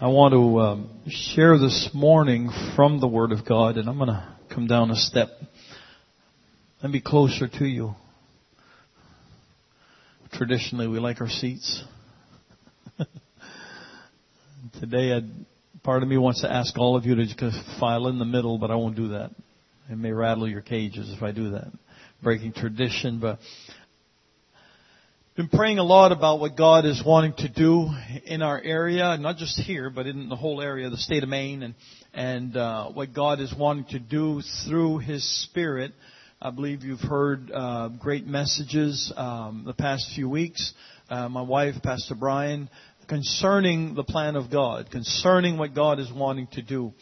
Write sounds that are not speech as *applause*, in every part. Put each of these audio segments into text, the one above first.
I want to um, share this morning from the Word of God, and I'm going to come down a step. Let me closer to you. Traditionally, we like our seats. *laughs* Today, I'd, part of me wants to ask all of you to file in the middle, but I won't do that. It may rattle your cages if I do that. Breaking tradition, but been praying a lot about what God is wanting to do in our area, not just here, but in the whole area, the state of Maine, and and uh, what God is wanting to do through His Spirit. I believe you've heard uh, great messages um, the past few weeks. Uh, my wife, Pastor Brian, concerning the plan of God, concerning what God is wanting to do.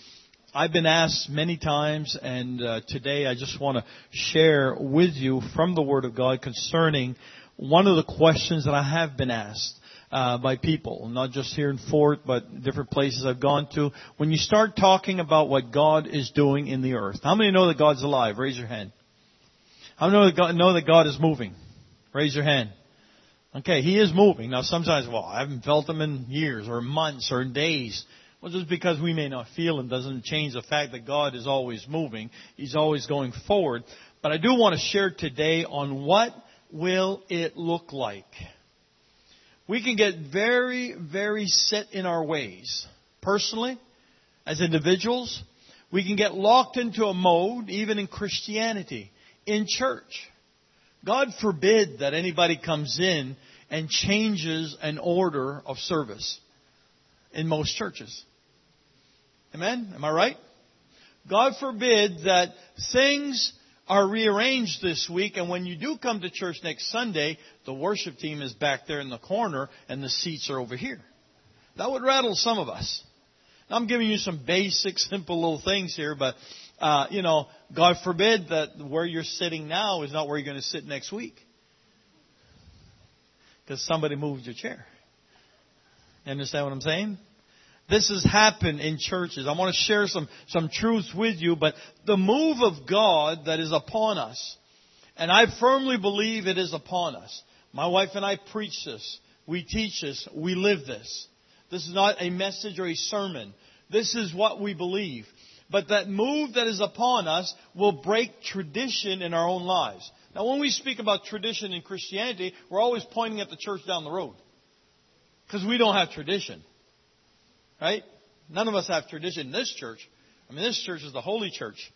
I've been asked many times, and uh, today I just want to share with you from the Word of God concerning one of the questions that I have been asked uh, by people, not just here in Fort, but different places I've gone to. When you start talking about what God is doing in the earth, how many know that God's alive? Raise your hand. How many know that God, know that God is moving? Raise your hand. Okay, He is moving. Now sometimes, well, I haven't felt Him in years or months or days. Well, just because we may not feel Him doesn't change the fact that God is always moving. He's always going forward. But I do want to share today on what will it look like? We can get very, very set in our ways. Personally, as individuals, we can get locked into a mode, even in Christianity, in church. God forbid that anybody comes in and changes an order of service in most churches. Amen? Am I right? God forbid that things are rearranged this week, and when you do come to church next Sunday, the worship team is back there in the corner and the seats are over here. That would rattle some of us. I'm giving you some basic, simple little things here, but, uh, you know, God forbid that where you're sitting now is not where you're going to sit next week. Because somebody moved your chair. Understand what I'm saying? This has happened in churches. I want to share some, some truths with you, but the move of God that is upon us, and I firmly believe it is upon us. My wife and I preach this. We teach this. We live this. This is not a message or a sermon. This is what we believe. But that move that is upon us will break tradition in our own lives. Now, when we speak about tradition in Christianity, we're always pointing at the church down the road. Because we don't have tradition. Right? None of us have tradition in this church. I mean, this church is the holy church.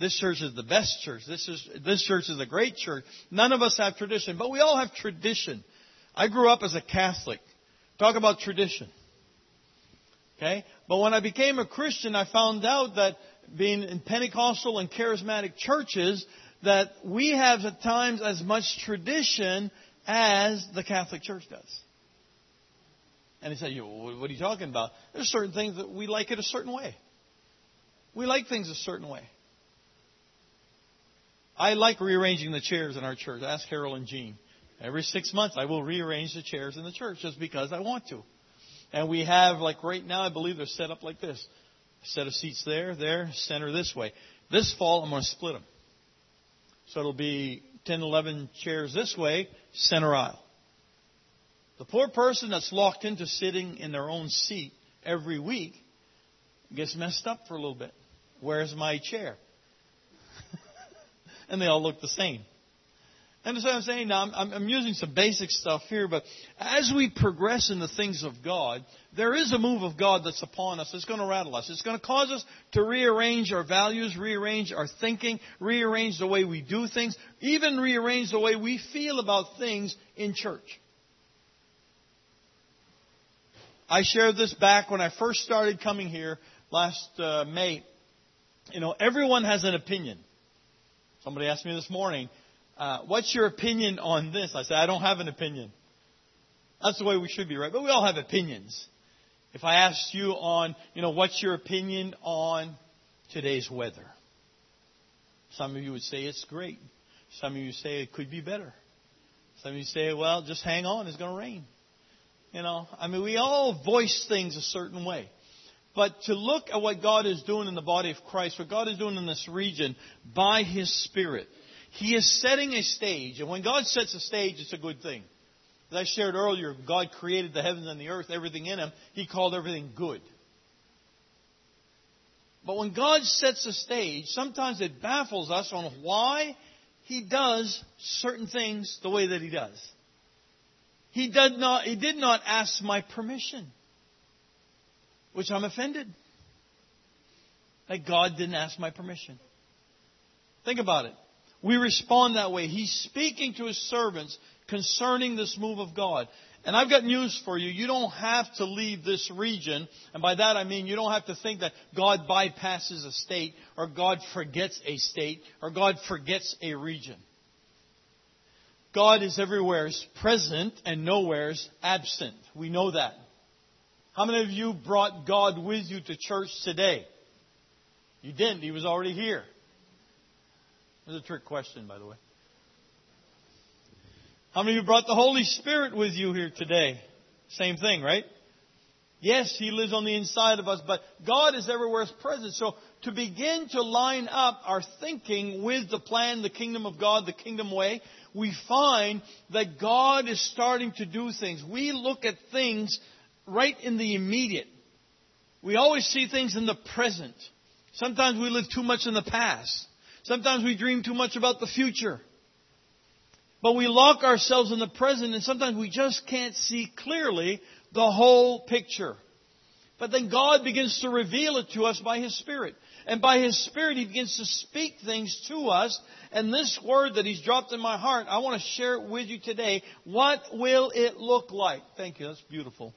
This church is the best church. This is this church is a great church. None of us have tradition, but we all have tradition. I grew up as a Catholic. Talk about tradition. Okay? But when I became a Christian, I found out that being in Pentecostal and charismatic churches, that we have at times as much tradition as the Catholic Church does. And he said, what are you talking about? There's certain things that we like it a certain way. We like things a certain way. I like rearranging the chairs in our church. Ask Harold and Jean. Every six months, I will rearrange the chairs in the church just because I want to. And we have, like right now, I believe they're set up like this. A set of seats there, there, center this way. This fall, I'm going to split them. So it'll be 10, 11 chairs this way, center aisle. The poor person that's locked into sitting in their own seat every week gets messed up for a little bit. Where's my chair? *laughs* and they all look the same. Understand what I'm saying? Now, I'm, I'm, using some basic stuff here, but as we progress in the things of God, there is a move of God that's upon us. It's going to rattle us. It's going to cause us to rearrange our values, rearrange our thinking, rearrange the way we do things, even rearrange the way we feel about things in church. I shared this back when I first started coming here last uh, May. You know, everyone has an opinion. Somebody asked me this morning, uh, what's your opinion on this? I said, I don't have an opinion. That's the way we should be, right? But we all have opinions. If I asked you on, you know, what's your opinion on today's weather? Some of you would say it's great. Some of you say it could be better. Some of you say, well, just hang on, it's going to rain. You know, I mean, we all voice things a certain way. But to look at what God is doing in the body of Christ, what God is doing in this region by His Spirit, He is setting a stage. And when God sets a stage, it's a good thing. As I shared earlier, God created the heavens and the earth, everything in them. He called everything good. But when God sets a stage, sometimes it baffles us on why He does certain things the way that He does. He did not, he did not ask my permission, which I'm offended. That God didn't ask my permission. Think about it. We respond that way. He's speaking to his servants concerning this move of God. And I've got news for you. You don't have to leave this region. And by that I mean you don't have to think that God bypasses a state or God forgets a state or God forgets a region. God is everywhere's present and nowhere's absent. We know that. How many of you brought God with you to church today? You didn't. He was already here. That's a trick question, by the way. How many of you brought the Holy Spirit with you here today? Same thing, right? Yes, He lives on the inside of us, but God is everywhere present. So to begin to line up our thinking with the plan, the kingdom of God, the kingdom way, we find that God is starting to do things. We look at things right in the immediate. We always see things in the present. Sometimes we live too much in the past. Sometimes we dream too much about the future. But we lock ourselves in the present and sometimes we just can't see clearly the whole picture. But then God begins to reveal it to us by His Spirit. And by His Spirit, He begins to speak things to us. And this word that He's dropped in my heart, I want to share it with you today. What will it look like? Thank you. That's beautiful.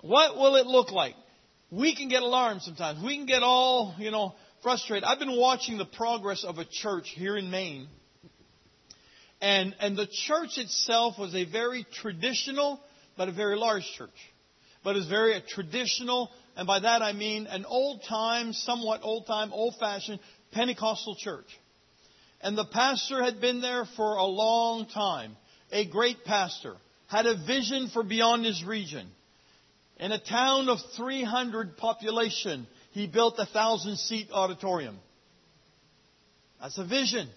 What will it look like? We can get alarmed sometimes. We can get all, you know, frustrated. I've been watching the progress of a church here in Maine. And, and the church itself was a very traditional, but a very large church. But it's very traditional, and by that I mean an old time, somewhat old time, old fashioned Pentecostal church. And the pastor had been there for a long time. A great pastor. Had a vision for beyond his region. In a town of 300 population, he built a thousand seat auditorium. That's a vision.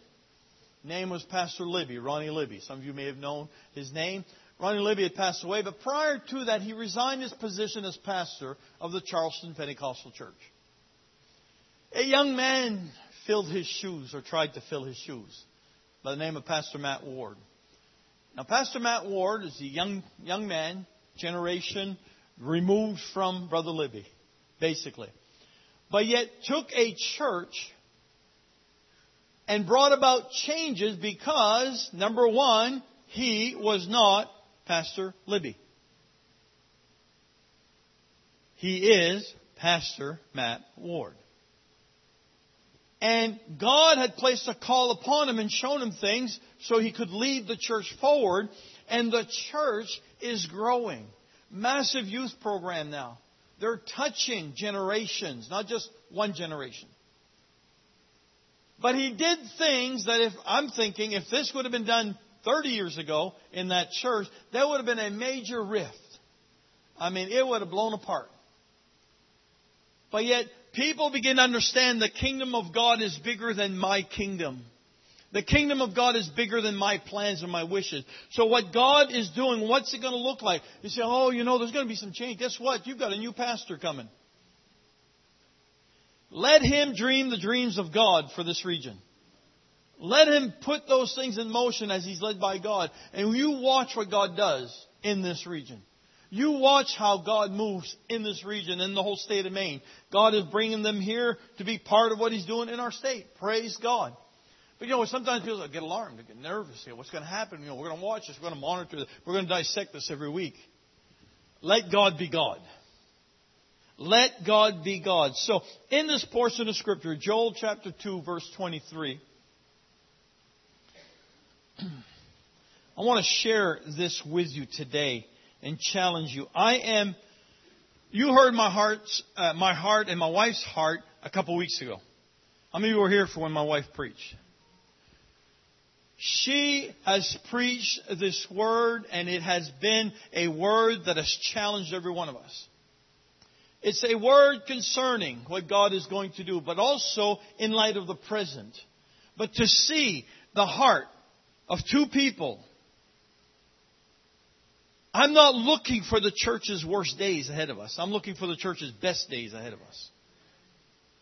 Name was Pastor Libby, Ronnie Libby. Some of you may have known his name. Ronnie Libby had passed away, but prior to that, he resigned his position as pastor of the Charleston Pentecostal Church. A young man filled his shoes, or tried to fill his shoes, by the name of Pastor Matt Ward. Now, Pastor Matt Ward is a young, young man, generation removed from Brother Libby, basically. But yet took a church and brought about changes because, number one, he was not Pastor Libby. He is Pastor Matt Ward. And God had placed a call upon him and shown him things so he could lead the church forward. And the church is growing. Massive youth program now. They're touching generations, not just one generation. But he did things that if I'm thinking if this would have been done 30 years ago in that church, there would have been a major rift. I mean, it would have blown apart. But yet, people begin to understand the kingdom of God is bigger than my kingdom. The kingdom of God is bigger than my plans and my wishes. So what God is doing, what's it going to look like? You say, oh, you know, there's going to be some change. Guess what? You've got a new pastor coming. Let him dream the dreams of God for this region. Let him put those things in motion as he's led by God. And you watch what God does in this region. You watch how God moves in this region, in the whole state of Maine. God is bringing them here to be part of what He's doing in our state. Praise God. But you know, sometimes people get alarmed, they get nervous. You what's going to happen? You know, we're going to watch this, we're going to monitor this, we're going to dissect this every week. Let God be God. Let God be God. So, in this portion of Scripture, Joel chapter 2, verse 23, I want to share this with you today and challenge you. I am, you heard my heart's, uh, my heart and my wife's heart a couple weeks ago. How many of you were here for when my wife preached? She has preached this word and it has been a word that has challenged every one of us. It's a word concerning what God is going to do, but also in light of the present. But to see the heart of two people. I'm not looking for the church's worst days ahead of us. I'm looking for the church's best days ahead of us.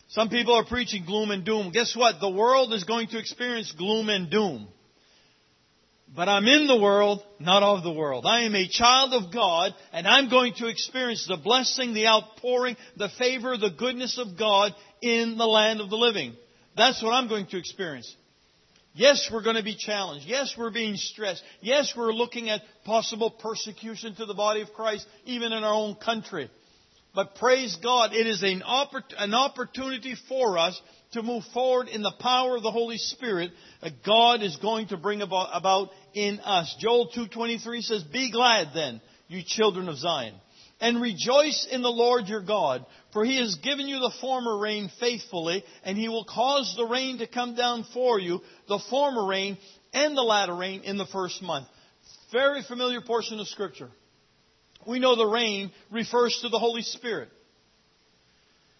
Some people are preaching gloom and doom. Guess what? The world is going to experience gloom and doom. But I'm in the world, not of the world. I am a child of God, and I'm going to experience the blessing, the outpouring, the favor, the goodness of God in the land of the living. That's what I'm going to experience. Yes, we're going to be challenged. Yes, we're being stressed. Yes, we're looking at possible persecution to the body of Christ, even in our own country. But praise God, it is an, opportunity for us to move forward in the power of the Holy Spirit that God is going to bring about, in us. Joel 2.23 says, Be glad then, you children of Zion, and rejoice in the Lord your God, for he has given you the former rain faithfully, and he will cause the rain to come down for you, the former rain and the latter rain in the first month. Very familiar portion of Scripture. We know the rain refers to the Holy Spirit.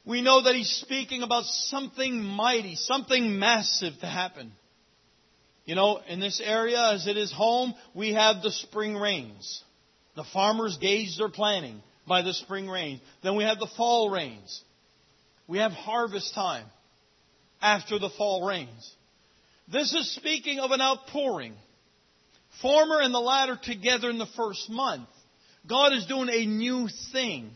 We know that he's speaking about something mighty, something massive to happen. You know, in this area, as it is home, we have the spring rains. The farmers gauge their planting by the spring rains. Then we have the fall rains. We have harvest time after the fall rains. This is speaking of an outpouring. Former and the latter together in the first month. God is doing a new thing.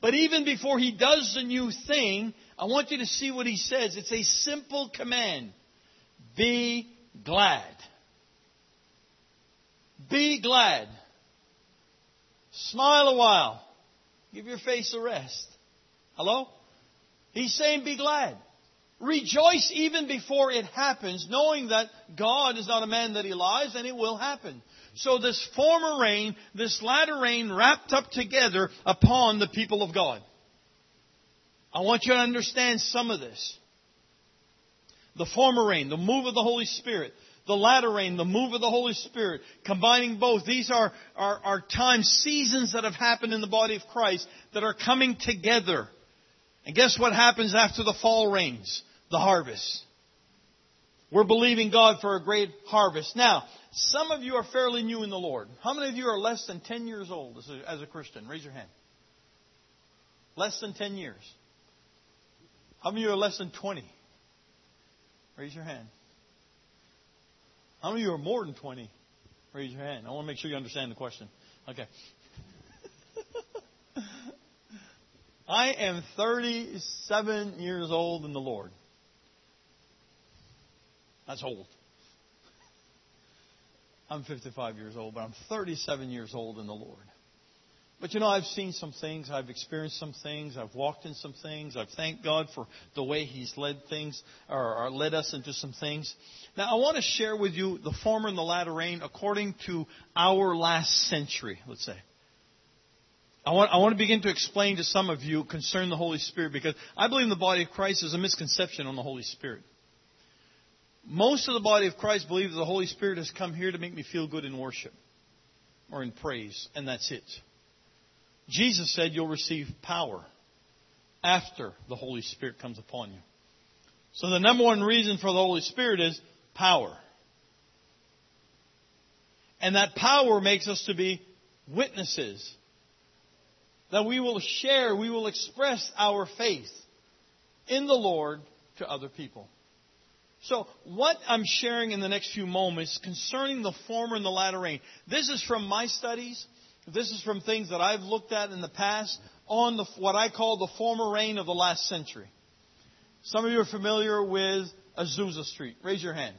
But even before He does the new thing, I want you to see what He says. It's a simple command. Be glad. Be glad. Smile a while. Give your face a rest. Hello? He's saying be glad. Rejoice even before it happens, knowing that God is not a man that he lies and it will happen. So this former rain, this latter rain wrapped up together upon the people of God. I want you to understand some of this. The former rain, the move of the Holy Spirit the latter rain, the move of the Holy Spirit, combining both. These are, are, are times, seasons that have happened in the body of Christ that are coming together. And guess what happens after the fall rains? The harvest. We're believing God for a great harvest. Now, some of you are fairly new in the Lord. How many of you are less than 10 years old as a, as a Christian? Raise your hand. Less than 10 years. How many of you are less than 20? Raise your hand. How many of you are more than 20? Raise your hand. I want to make sure you understand the question. Okay. *laughs* I am 37 years old in the Lord. That's old. I'm 55 years old, but I'm 37 years old in the Lord. But you know, I've seen some things, I've experienced some things, I've walked in some things, I've thanked God for the way He's led things, or, or led us into some things. Now, I want to share with you the former and the latter rain according to our last century, let's say. I want, I want to begin to explain to some of you concerning the Holy Spirit because I believe the body of Christ is a misconception on the Holy Spirit. Most of the body of Christ believe that the Holy Spirit has come here to make me feel good in worship or in praise, and that's it. Jesus said you'll receive power after the Holy Spirit comes upon you. So the number one reason for the Holy Spirit is power. And that power makes us to be witnesses. That we will share, we will express our faith in the Lord to other people. So, what I'm sharing in the next few moments concerning the former and the latter rain, this is from my studies. This is from things that I've looked at in the past on the, what I call the former rain of the last century. Some of you are familiar with Azusa Street. Raise your hand.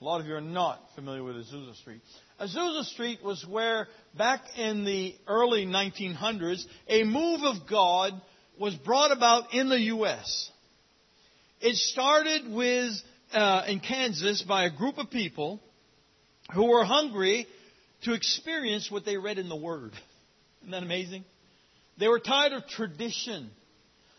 A lot of you are not familiar with Azusa Street. Azusa Street was where, back in the early 1900s, a move of God was brought about in the U.S. It started with, uh, in Kansas by a group of people who were hungry to experience what they read in the Word. Isn't that amazing? They were tired of tradition.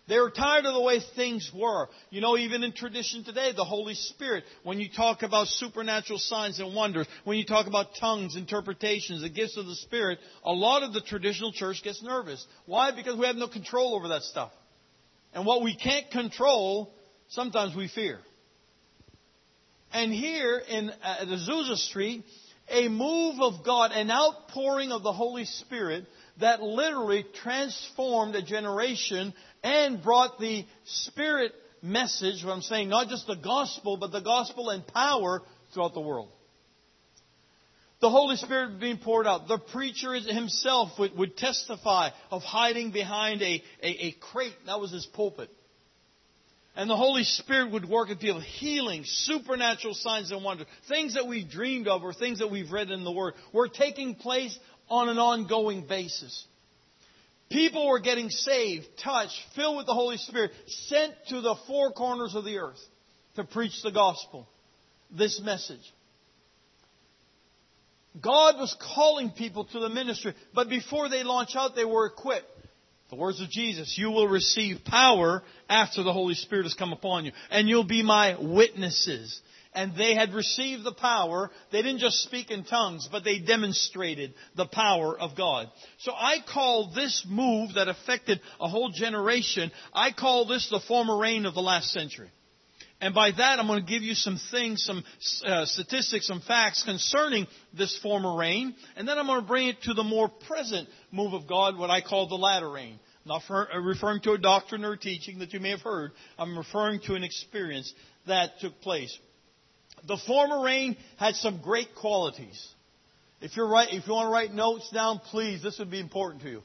They were tired of the way things were. You know, even in tradition today, the Holy Spirit, when you talk about supernatural signs and wonders, when you talk about tongues, interpretations, the gifts of the Spirit, a lot of the traditional church gets nervous. Why? Because we have no control over that stuff. And what we can't control, sometimes we fear. And here in uh, Azusa Street, a move of God, an outpouring of the Holy Spirit that literally transformed a generation and brought the Spirit message, what I'm saying, not just the gospel, but the gospel and power throughout the world. The Holy Spirit being poured out. The preacher himself would, would testify of hiding behind a, a, a crate. That was his pulpit. And the Holy Spirit would work in people, healing, supernatural signs and wonders, things that we've dreamed of or things that we've read in the Word were taking place on an ongoing basis. People were getting saved, touched, filled with the Holy Spirit, sent to the four corners of the earth to preach the gospel, this message. God was calling people to the ministry, but before they launch out, they were equipped. The words of Jesus, you will receive power after the Holy Spirit has come upon you, and you'll be my witnesses. And they had received the power. They didn't just speak in tongues, but they demonstrated the power of God. So I call this move that affected a whole generation, I call this the former rain of the last century. And by that, I'm going to give you some things, some uh, statistics, some facts concerning this former rain. And then I'm going to bring it to the more present move of God, what I call the latter rain. I'm not uh, referring to a doctrine or a teaching that you may have heard. I'm referring to an experience that took place. The former rain had some great qualities. If you're right, if you want to write notes down, please, this would be important to you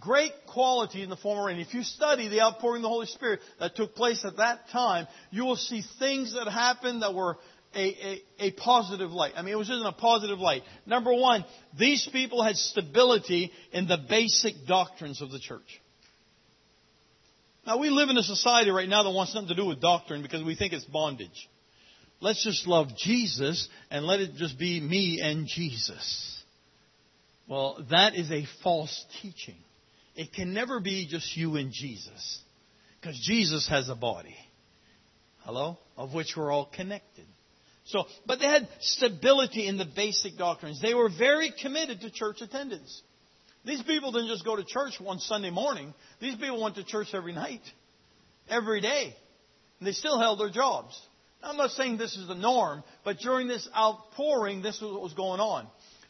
great quality in the former rain. If you study the outpouring of the Holy Spirit that took place at that time, you will see things that happened that were a, a, a, positive light. I mean, it was just in a positive light. Number one, these people had stability in the basic doctrines of the church. Now, we live in a society right now that wants nothing to do with doctrine because we think it's bondage. Let's just love Jesus and let it just be me and Jesus. Well, that is a false teaching. It can never be just you and Jesus. Because Jesus has a body. Hello? Of which we're all connected. So, but they had stability in the basic doctrines. They were very committed to church attendance. These people didn't just go to church one Sunday morning. These people went to church every night, every day. And they still held their jobs. I'm not saying this is the norm, but during this outpouring, this was what was going on.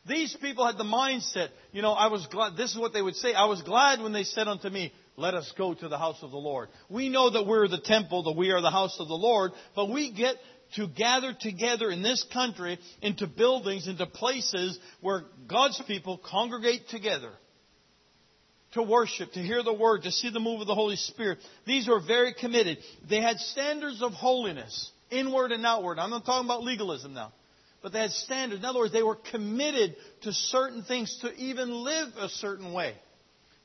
These people had the mindset, you know, I was glad, this is what they would say, I was glad when they said unto me, let us go to the house of the Lord. We know that we're the temple, that we are the house of the Lord, but we get to gather together in this country into buildings, into places where God's people congregate together to worship, to hear the word, to see the move of the Holy Spirit. These were very committed. They had standards of holiness, inward and outward. I'm not talking about legalism now but they had standards. In other words, they were committed to certain things to even live a certain way.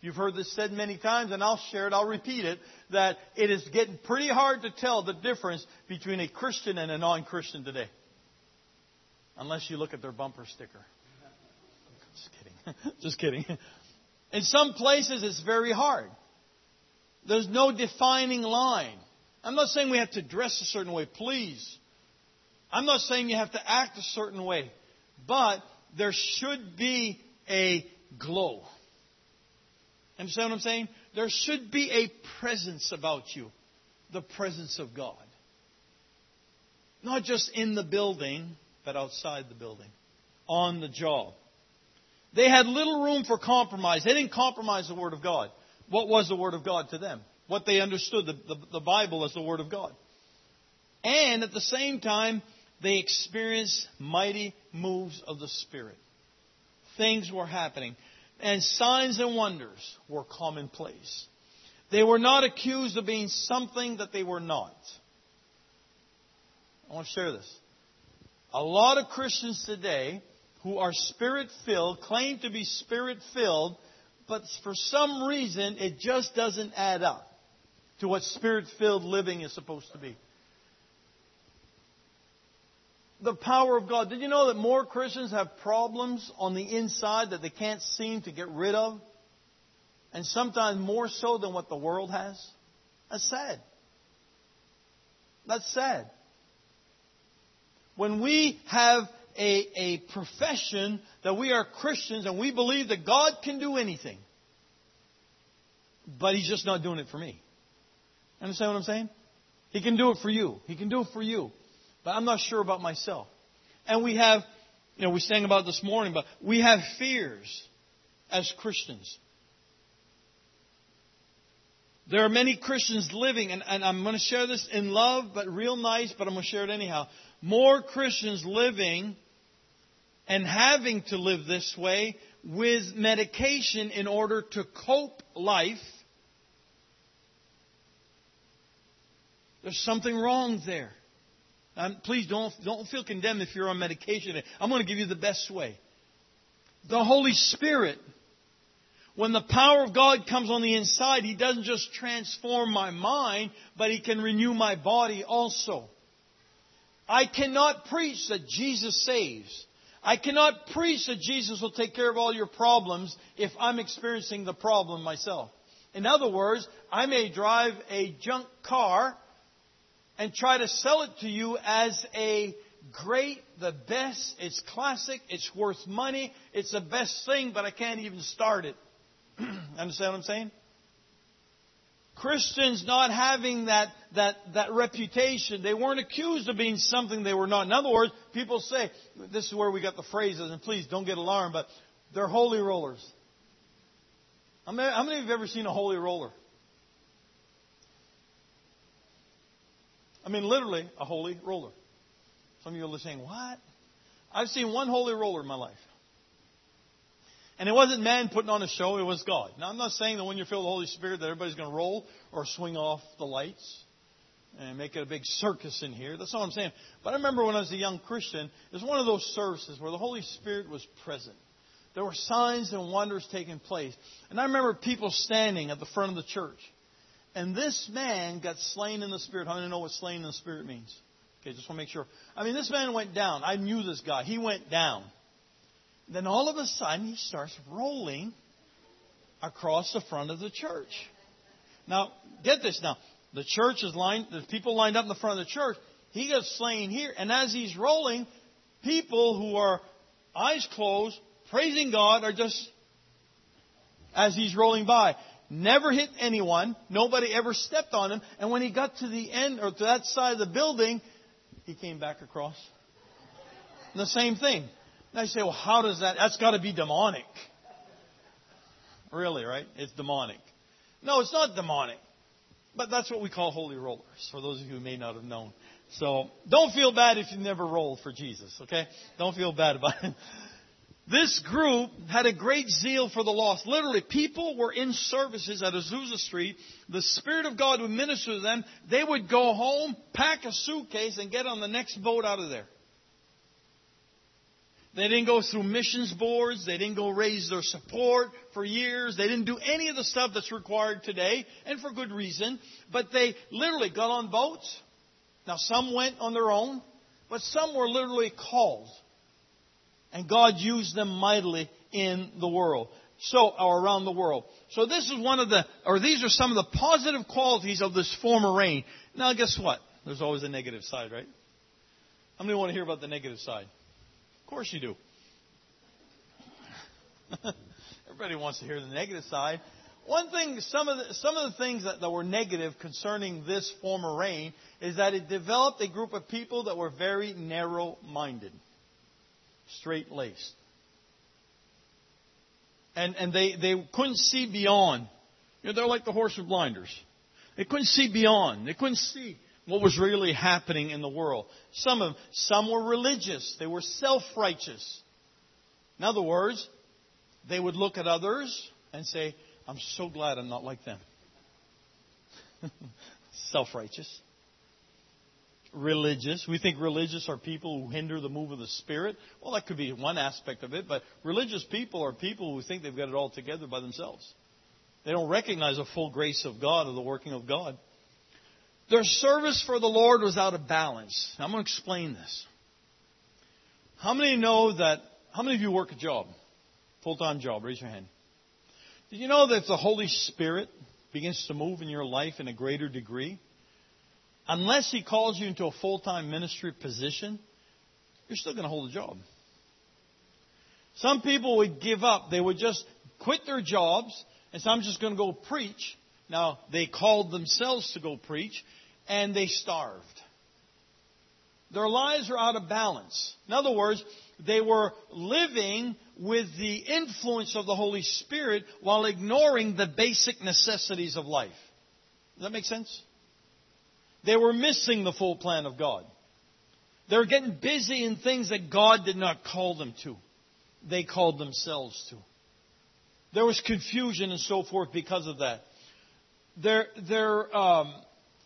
You've heard this said many times, and I'll share it, I'll repeat it, that it is getting pretty hard to tell the difference between a Christian and a non Christian today. Unless you look at their bumper sticker. Just kidding. *laughs* Just kidding. In some places, it's very hard. There's no defining line. I'm not saying we have to dress a certain way, please. I'm not saying you have to act a certain way, but there should be a glow. Understand what I'm saying? There should be a presence about you, the presence of God. Not just in the building, but outside the building, on the job. They had little room for compromise. They didn't compromise the Word of God. What was the Word of God to them? What they understood, the, the, the Bible as the Word of God. And at the same time, they experienced mighty moves of the Spirit. Things were happening. And signs and wonders were commonplace. They were not accused of being something that they were not. I want to share this. A lot of Christians today who are spirit filled claim to be spirit filled, but for some reason it just doesn't add up to what spirit filled living is supposed to be the power of God. Did you know that more Christians have problems on the inside that they can't seem to get rid of? And sometimes more so than what the world has? That's sad. That's sad. When we have a, a profession that we are Christians and we believe that God can do anything, but He's just not doing it for me. Understand what I'm saying? He can do it for you. He can do it for you but I'm not sure about myself. And we have, you know, we sang about this morning, but we have fears as Christians. There are many Christians living, and, and I'm going to share this in love, but real nice, but I'm going to share it anyhow. More Christians living and having to live this way with medication in order to cope life. There's something wrong there. Um, please don't, don't feel condemned if you're on medication. I'm going to give you the best way. The Holy Spirit when the power of God comes on the inside, He doesn't just transform my mind, but He can renew my body also. I cannot preach that Jesus saves. I cannot preach that Jesus will take care of all your problems if I'm experiencing the problem myself. In other words, I may drive a junk car and try to sell it to you as a great, the best, it's classic, it's worth money, it's the best thing, but I can't even start it. *clears throat* Understand what I'm saying? Christians not having that, that, that reputation, they weren't accused of being something they were not. In other words, people say, this is where we got the phrases, and please don't get alarmed, but they're holy rollers. How many, of you have ever seen a holy roller? I mean, literally, a holy roller. Some of you are saying, what? I've seen one holy roller in my life. And it wasn't man putting on a show, it was God. Now, I'm not saying that when you're filled with the Holy Spirit that everybody's going to roll or swing off the lights and make it a big circus in here. That's all I'm saying. But I remember when I was a young Christian, it was one of those services where the Holy Spirit was present. There were signs and wonders taking place. And I remember people standing at the front of the church. And this man got slain in the Spirit. How many know what slain in the Spirit means? Okay, just want to make sure. I mean, this man went down. I knew this guy. He went down. Then all of a sudden, he starts rolling across the front of the church. Now, get this now. The church is lined, the people lined up in the front of the church. He gets slain here. And as he's rolling, people who are eyes closed, praising God, are just, as he's rolling by. Never hit anyone. Nobody ever stepped on him. And when he got to the end, or to that side of the building, he came back across. And the same thing. And I say, well, how does that? That's got to be demonic. Really, right? It's demonic. No, it's not demonic. But that's what we call holy rollers, for those of you who may not have known. So don't feel bad if you've never rolled for Jesus, okay? Don't feel bad about it. This group had a great zeal for the lost. Literally, people were in services at Azusa Street. The Spirit of God would minister to them. They would go home, pack a suitcase, and get on the next boat out of there. They didn't go through missions boards. They didn't go raise their support for years. They didn't do any of the stuff that's required today, and for good reason. But they literally got on boats. Now, some went on their own, but some were literally called. And God used them mightily in the world. So, or around the world. So this is one of the, or these are some of the positive qualities of this former rain. Now guess what? There's always a negative side, right? How many want to hear about the negative side? Of course you do. *laughs* Everybody wants to hear the negative side. One thing, some of the, some of the things that, that were negative concerning this former rain is that it developed a group of people that were very narrow minded, straight laced. And, and they, they couldn't see beyond. You know, they're like the horse with blinders. They couldn't see beyond. They couldn't see what was really happening in the world. Some of some were religious. They were self-righteous. In other words, they would look at others and say, "I'm so glad I'm not like them." *laughs* self-righteous. Religious. We think religious are people who hinder the move of the Spirit. Well, that could be one aspect of it, but religious people are people who think they've got it all together by themselves. They don't recognize the full grace of God or the working of God. Their service for the Lord was out of balance. I'm going to explain this. How many know that? How many of you work a job? Full time job? Raise your hand. Did you know that the Holy Spirit begins to move in your life in a greater degree, unless He calls you into a full time ministry position, you're still going to hold a job. Some people would give up. They would just quit their jobs and say, I'm just going to go preach. Now, they called themselves to go preach, and they starved. Their lives were out of balance. In other words, they were living with the influence of the Holy Spirit while ignoring the basic necessities of life. Does that make sense? They were missing the full plan of God. They were getting busy in things that God did not call them to. They called themselves to. There was confusion and so forth because of that. There, there, um,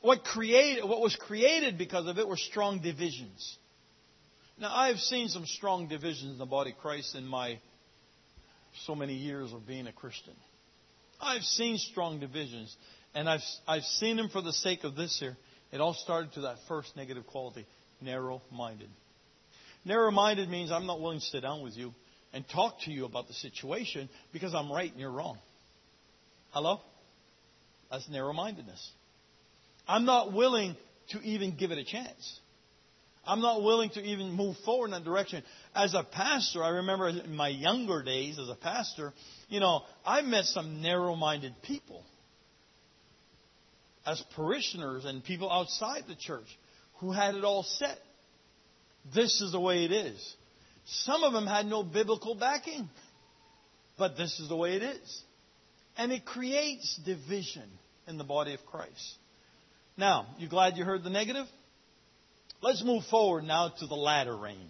what created, what was created because of it were strong divisions. Now, I've seen some strong divisions in the body of Christ in my so many years of being a Christian. I've seen strong divisions, and I've, I've seen them for the sake of this here. It all started to that first negative quality narrow minded. Narrow minded means I'm not willing to sit down with you and talk to you about the situation because I'm right and you're wrong. Hello? That's narrow mindedness. I'm not willing to even give it a chance. I'm not willing to even move forward in that direction. As a pastor, I remember in my younger days as a pastor, you know, I met some narrow minded people as parishioners and people outside the church who had it all set. This is the way it is. Some of them had no biblical backing, but this is the way it is. And it creates division in the body of Christ. Now, you glad you heard the negative? Let's move forward now to the latter rain.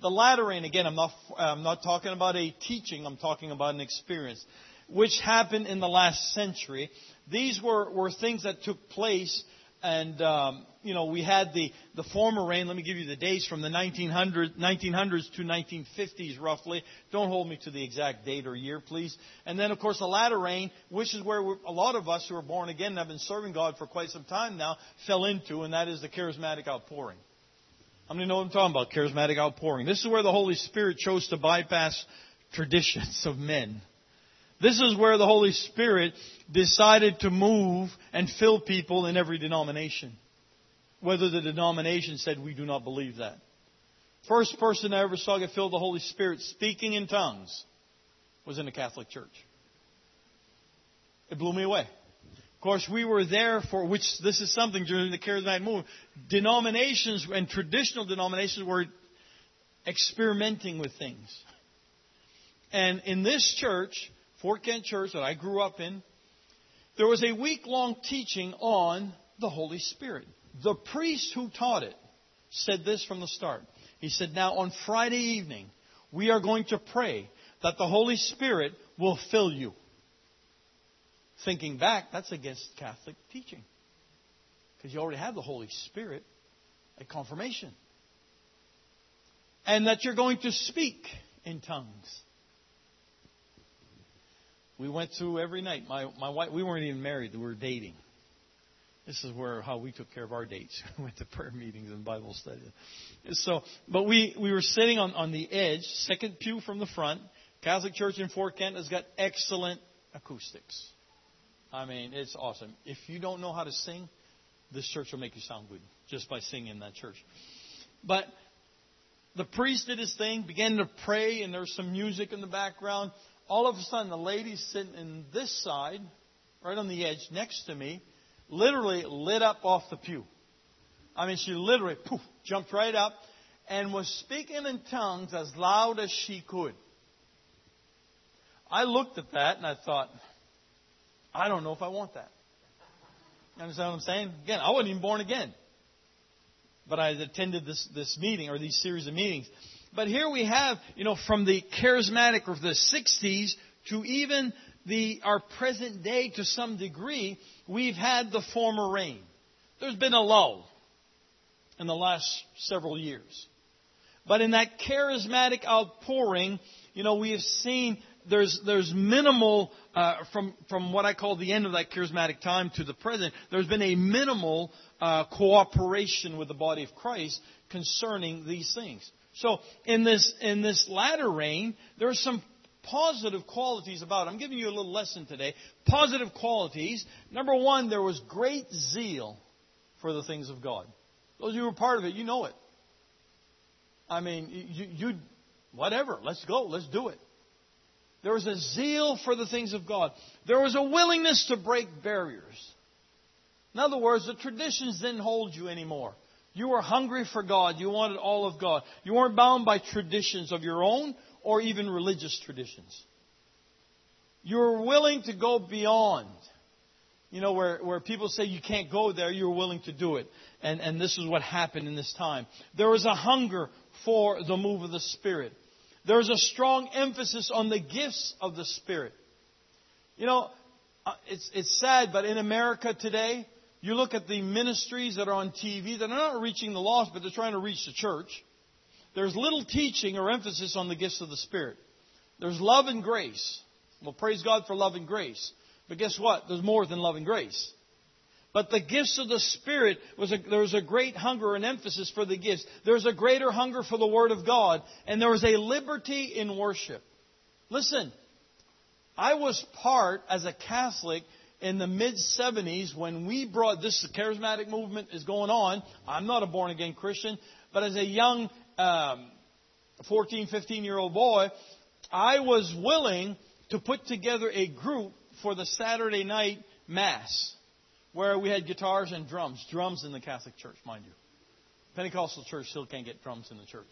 The latter rain, again, I'm not, I'm not talking about a teaching, I'm talking about an experience, which happened in the last century. These were, were things that took place and um, you know we had the the former rain. Let me give you the dates from the 1900, 1900s to 1950s, roughly. Don't hold me to the exact date or year, please. And then, of course, the latter rain, which is where a lot of us who are born again and have been serving God for quite some time now fell into, and that is the charismatic outpouring. How many know what I'm talking about? Charismatic outpouring. This is where the Holy Spirit chose to bypass traditions of men this is where the Holy Spirit decided to move and fill people in every denomination. Whether the denomination said, we do not believe that. First person I ever saw get filled with the Holy Spirit speaking in tongues was in the Catholic Church. It blew me away. Of course, we were there for which this is something during the charismatic movement. Denominations and traditional denominations were experimenting with things. And in this church, Fort Kent Church that I grew up in, there was a week long teaching on the Holy Spirit. The priest who taught it said this from the start. He said, Now on Friday evening, we are going to pray that the Holy Spirit will fill you. Thinking back, that's against Catholic teaching. Because you already have the Holy Spirit at confirmation. And that you're going to speak in tongues. We went through every night. My my wife, we weren't even married; we were dating. This is where how we took care of our dates. *laughs* we went to prayer meetings and Bible study. So, but we we were sitting on on the edge, second pew from the front. Catholic Church in Fort Kent has got excellent acoustics. I mean, it's awesome. If you don't know how to sing, this church will make you sound good just by singing in that church. But the priest did his thing, began to pray, and there was some music in the background all of a sudden the lady sitting in this side, right on the edge next to me, literally lit up off the pew. I mean, she literally poof, jumped right up and was speaking in tongues as loud as she could. I looked at that and I thought, I don't know if I want that. You understand what I'm saying? Again, I wasn't even born again. But I attended this, this meeting or these series of meetings. But here we have, you know, from the charismatic of the 60s to even the, our present day to some degree, we've had the former rain. There's been a lull in the last several years. But in that charismatic outpouring, you know, we have seen there's there's minimal uh, from from what I call the end of that charismatic time to the present. There's been a minimal uh, cooperation with the body of Christ concerning these things. So in this in this latter rain, there are some positive qualities about it. I'm giving you a little lesson today. Positive qualities. Number one, there was great zeal for the things of God. Those of you who were part of it, you know it. I mean, you, you whatever. Let's go. Let's do it. There was a zeal for the things of God. There was a willingness to break barriers. In other words, the traditions didn't hold you anymore. You were hungry for God. You wanted all of God. You weren't bound by traditions of your own or even religious traditions. You were willing to go beyond. you know, where, where people say you can't go there, you're willing to do it. And, and this is what happened in this time. There was a hunger for the move of the Spirit. There was a strong emphasis on the gifts of the Spirit. You know, uh, it's, it's sad, but in America today, you look at the ministries that are on TV that are not reaching the lost, but they're trying to reach the church. There's little teaching or emphasis on the gifts of the Spirit. There's love and grace. Well, praise God for love and grace. But guess what? There's more than love and grace. But the gifts of the Spirit was a, there was a great hunger and emphasis for the gifts. There's a greater hunger for the Word of God, and there was a liberty in worship. Listen, I was part as a Catholic in the mid 70s when we brought this charismatic movement is going on. I'm not a born again Christian, but as a young um, 14, 15 year old boy, I was willing to put together a group for the Saturday night Mass where we had guitars and drums. Drums in the Catholic Church, mind you. Pentecostal church still can't get drums in the church.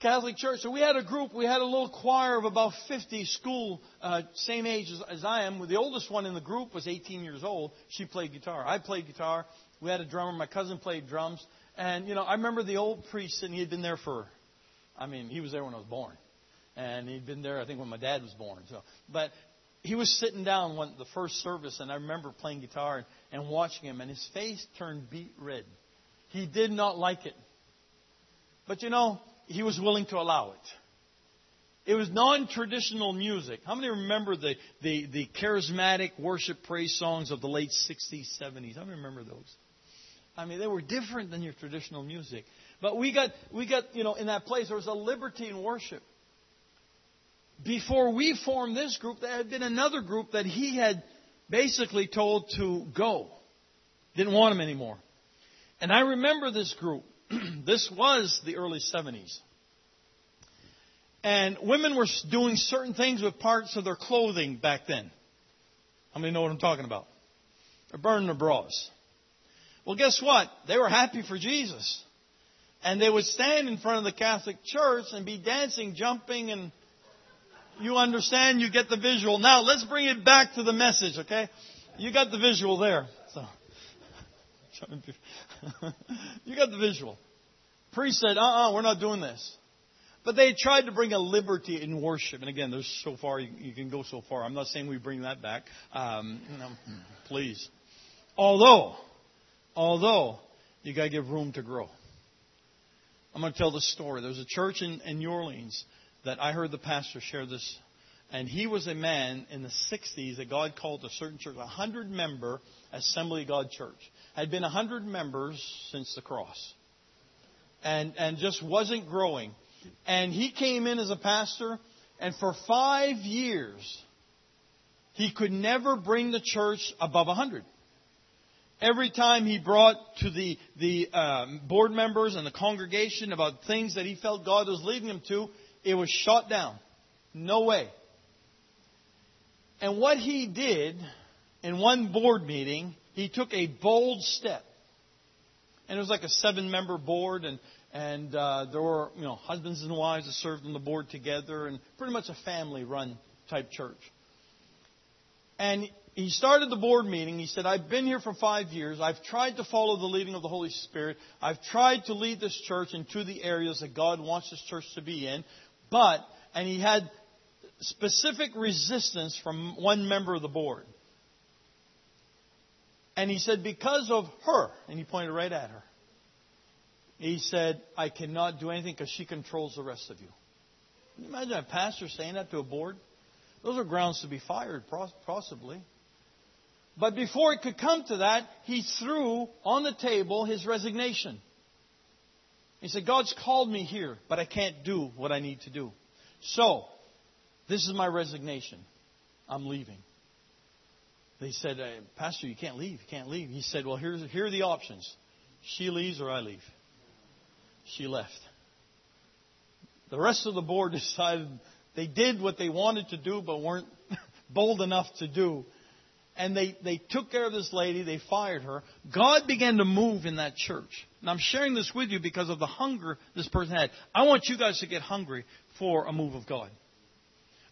Catholic church. So we had a group, we had a little choir of about 50 school, uh, same age as, as I am. The oldest one in the group was 18 years old. She played guitar. I played guitar. We had a drummer. My cousin played drums. And, you know, I remember the old priest, and he had been there for, I mean, he was there when I was born. And he'd been there, I think, when my dad was born. So, but he was sitting down one the first service, and I remember playing guitar and, and watching him, and his face turned beet red. He did not like it. But you know, he was willing to allow it. It was non-traditional music. How many remember the, the, the charismatic worship praise songs of the late 60s, 70s? How many remember those? I mean, they were different than your traditional music. But we got, we got, you know, in that place, there was a liberty in worship before we formed this group, there had been another group that he had basically told to go. Didn't want him anymore. And I remember this group. *clears throat* this was the early 70s. And women were doing certain things with parts of their clothing back then. How many know what I'm talking about? They're burning their bras. Well, guess what? They were happy for Jesus. And they would stand in front of the Catholic Church and be dancing, jumping, and you understand, you get the visual. Now let's bring it back to the message, okay? You got the visual there. So *laughs* *laughs* you got the visual. Priest said, uh-uh, we're not doing this. But they tried to bring a liberty in worship. And again, there's so far, you, can go so far. I'm not saying we bring that back. Um, no, please. Although, although, you gotta give room to grow. I'm going to tell the story. There's a church in, in New Orleans that I heard the pastor share this. And he was a man in the 60s that God called a certain church, a 100 member Assembly God church. Had been a 100 members since the cross. And, and just wasn't growing. And he came in as a pastor, and for five years, he could never bring the church above 100. Every time he brought to the, the um, board members and the congregation about things that he felt God was leading him to, it was shot down. No way. And what he did in one board meeting, he took a bold step. And it was like a seven member board, and, and uh, there were you know, husbands and wives that served on the board together, and pretty much a family run type church. And he started the board meeting. He said, I've been here for five years. I've tried to follow the leading of the Holy Spirit. I've tried to lead this church into the areas that God wants this church to be in. But, and he had specific resistance from one member of the board. And he said, because of her, and he pointed right at her, he said, I cannot do anything because she controls the rest of you. Can you imagine a pastor saying that to a board? Those are grounds to be fired, possibly. But before it could come to that, he threw on the table his resignation. He said, God's called me here, but I can't do what I need to do. So, this is my resignation. I'm leaving. They said, uh, Pastor, you can't leave. You can't leave. He said, Well, here's, here are the options. She leaves or I leave. She left. The rest of the board *laughs* decided they did what they wanted to do, but weren't *laughs* bold enough to do and they, they took care of this lady. They fired her. God began to move in that church. And I'm sharing this with you because of the hunger this person had. I want you guys to get hungry for a move of God.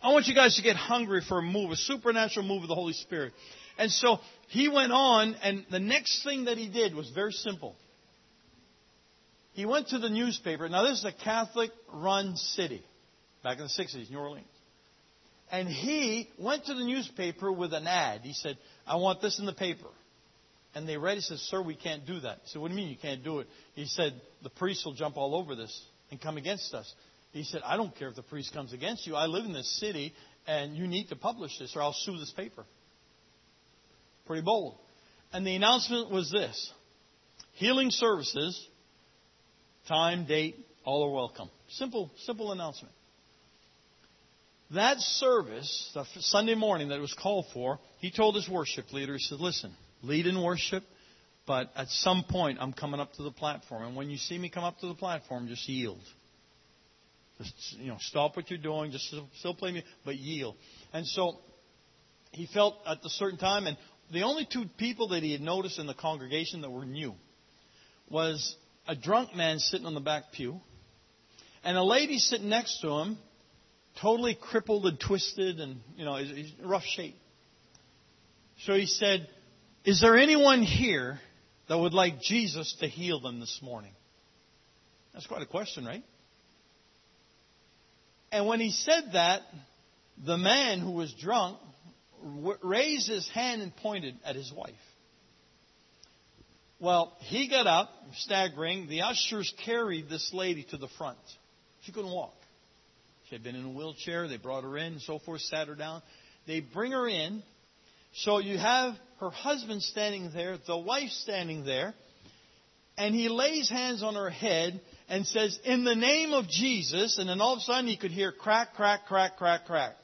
I want you guys to get hungry for a move, a supernatural move of the Holy Spirit. And so he went on, and the next thing that he did was very simple. He went to the newspaper. Now, this is a Catholic run city back in the 60s, New Orleans. And he went to the newspaper with an ad. He said, I want this in the paper. And they read it. He said, Sir, we can't do that. He said, What do you mean you can't do it? He said, The priests will jump all over this and come against us. He said, I don't care if the priest comes against you. I live in this city, and you need to publish this, or I'll sue this paper. Pretty bold. And the announcement was this Healing services, time, date, all are welcome. Simple, simple announcement. That service, the Sunday morning that it was called for, he told his worship leader, he said, Listen, lead in worship, but at some point I'm coming up to the platform. And when you see me come up to the platform, just yield. Just, you know, stop what you're doing, just still play me, but yield. And so he felt at a certain time, and the only two people that he had noticed in the congregation that were new was a drunk man sitting on the back pew, and a lady sitting next to him, totally crippled and twisted and, you know, in rough shape. So he said, Is there anyone here that would like Jesus to heal them this morning? That's quite a question, right? And when he said that, the man who was drunk raised his hand and pointed at his wife. Well, he got up, staggering. The ushers carried this lady to the front. She couldn't walk. She had been in a wheelchair. They brought her in and so forth, sat her down. They bring her in. So you have her husband standing there, the wife standing there, and he lays hands on her head and says, In the name of Jesus, and then all of a sudden you could hear crack, crack, crack, crack, crack.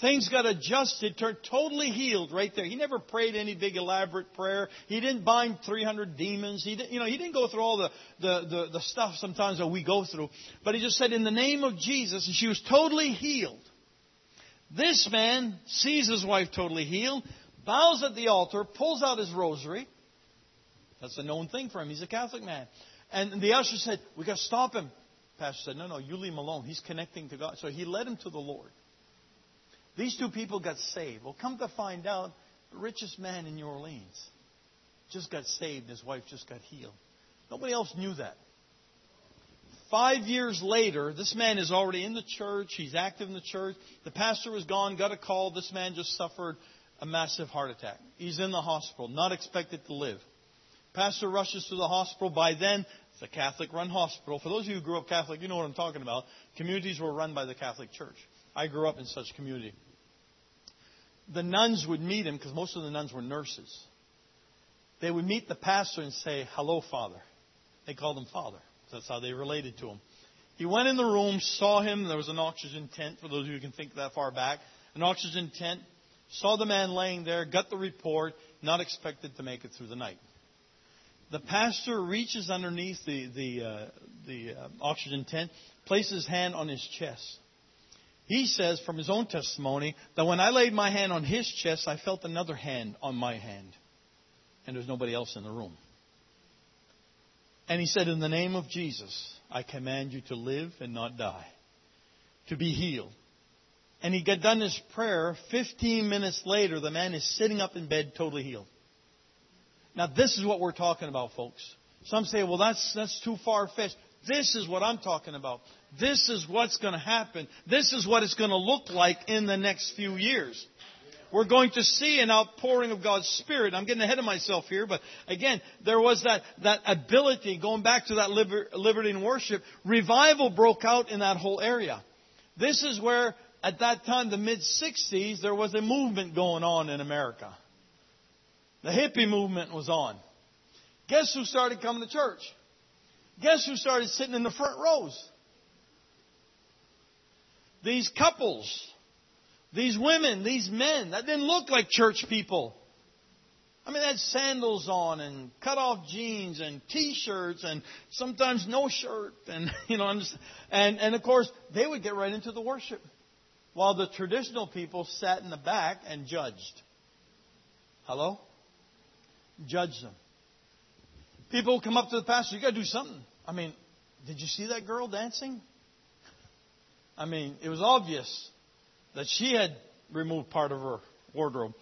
Things got adjusted, turned totally healed right there. He never prayed any big elaborate prayer. He didn't bind 300 demons. He didn't, you know, he didn't go through all the, the, the, the stuff sometimes that we go through. But he just said, in the name of Jesus, and she was totally healed. This man sees his wife totally healed, bows at the altar, pulls out his rosary. That's a known thing for him. He's a Catholic man. And the usher said, we got to stop him. Pastor said, no, no, you leave him alone. He's connecting to God. So he led him to the Lord. These two people got saved. Well, come to find out, the richest man in New Orleans just got saved. His wife just got healed. Nobody else knew that. Five years later, this man is already in the church. He's active in the church. The pastor was gone, got a call. This man just suffered a massive heart attack. He's in the hospital, not expected to live. Pastor rushes to the hospital. By then, it's a Catholic run hospital. For those of you who grew up Catholic, you know what I'm talking about. Communities were run by the Catholic Church. I grew up in such a community. The nuns would meet him because most of the nuns were nurses. They would meet the pastor and say, Hello, Father. They called him Father. That's how they related to him. He went in the room, saw him. There was an oxygen tent, for those of you who can think that far back. An oxygen tent. Saw the man laying there, got the report, not expected to make it through the night. The pastor reaches underneath the, the, uh, the uh, oxygen tent, places his hand on his chest. He says from his own testimony that when I laid my hand on his chest, I felt another hand on my hand. And there's nobody else in the room. And he said, In the name of Jesus, I command you to live and not die, to be healed. And he got done his prayer. 15 minutes later, the man is sitting up in bed, totally healed. Now, this is what we're talking about, folks. Some say, well, that's, that's too far fetched. This is what I'm talking about. This is what's going to happen. This is what it's going to look like in the next few years. We're going to see an outpouring of God's Spirit. I'm getting ahead of myself here, but again, there was that, that ability, going back to that liber, liberty and worship, revival broke out in that whole area. This is where, at that time, the mid 60s, there was a movement going on in America. The hippie movement was on. Guess who started coming to church? Guess who started sitting in the front rows? These couples, these women, these men that didn't look like church people. I mean, they had sandals on and cut off jeans and t-shirts and sometimes no shirt and, *laughs* you know, and, and of course, they would get right into the worship while the traditional people sat in the back and judged. Hello? Judge them. People come up to the pastor, you got to do something. I mean, did you see that girl dancing? I mean, it was obvious that she had removed part of her wardrobe.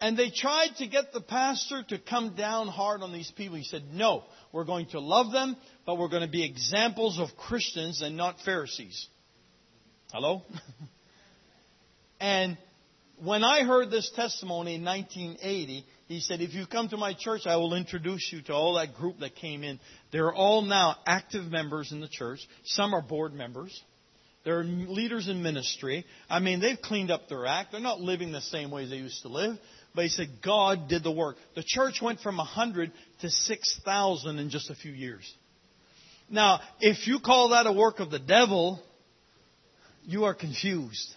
And they tried to get the pastor to come down hard on these people. He said, No, we're going to love them, but we're going to be examples of Christians and not Pharisees. Hello? *laughs* and when I heard this testimony in 1980, he said, If you come to my church, I will introduce you to all that group that came in. They're all now active members in the church. Some are board members. They're leaders in ministry. I mean, they've cleaned up their act. They're not living the same way they used to live. But he said God did the work. The church went from 100 to 6,000 in just a few years. Now, if you call that a work of the devil, you are confused.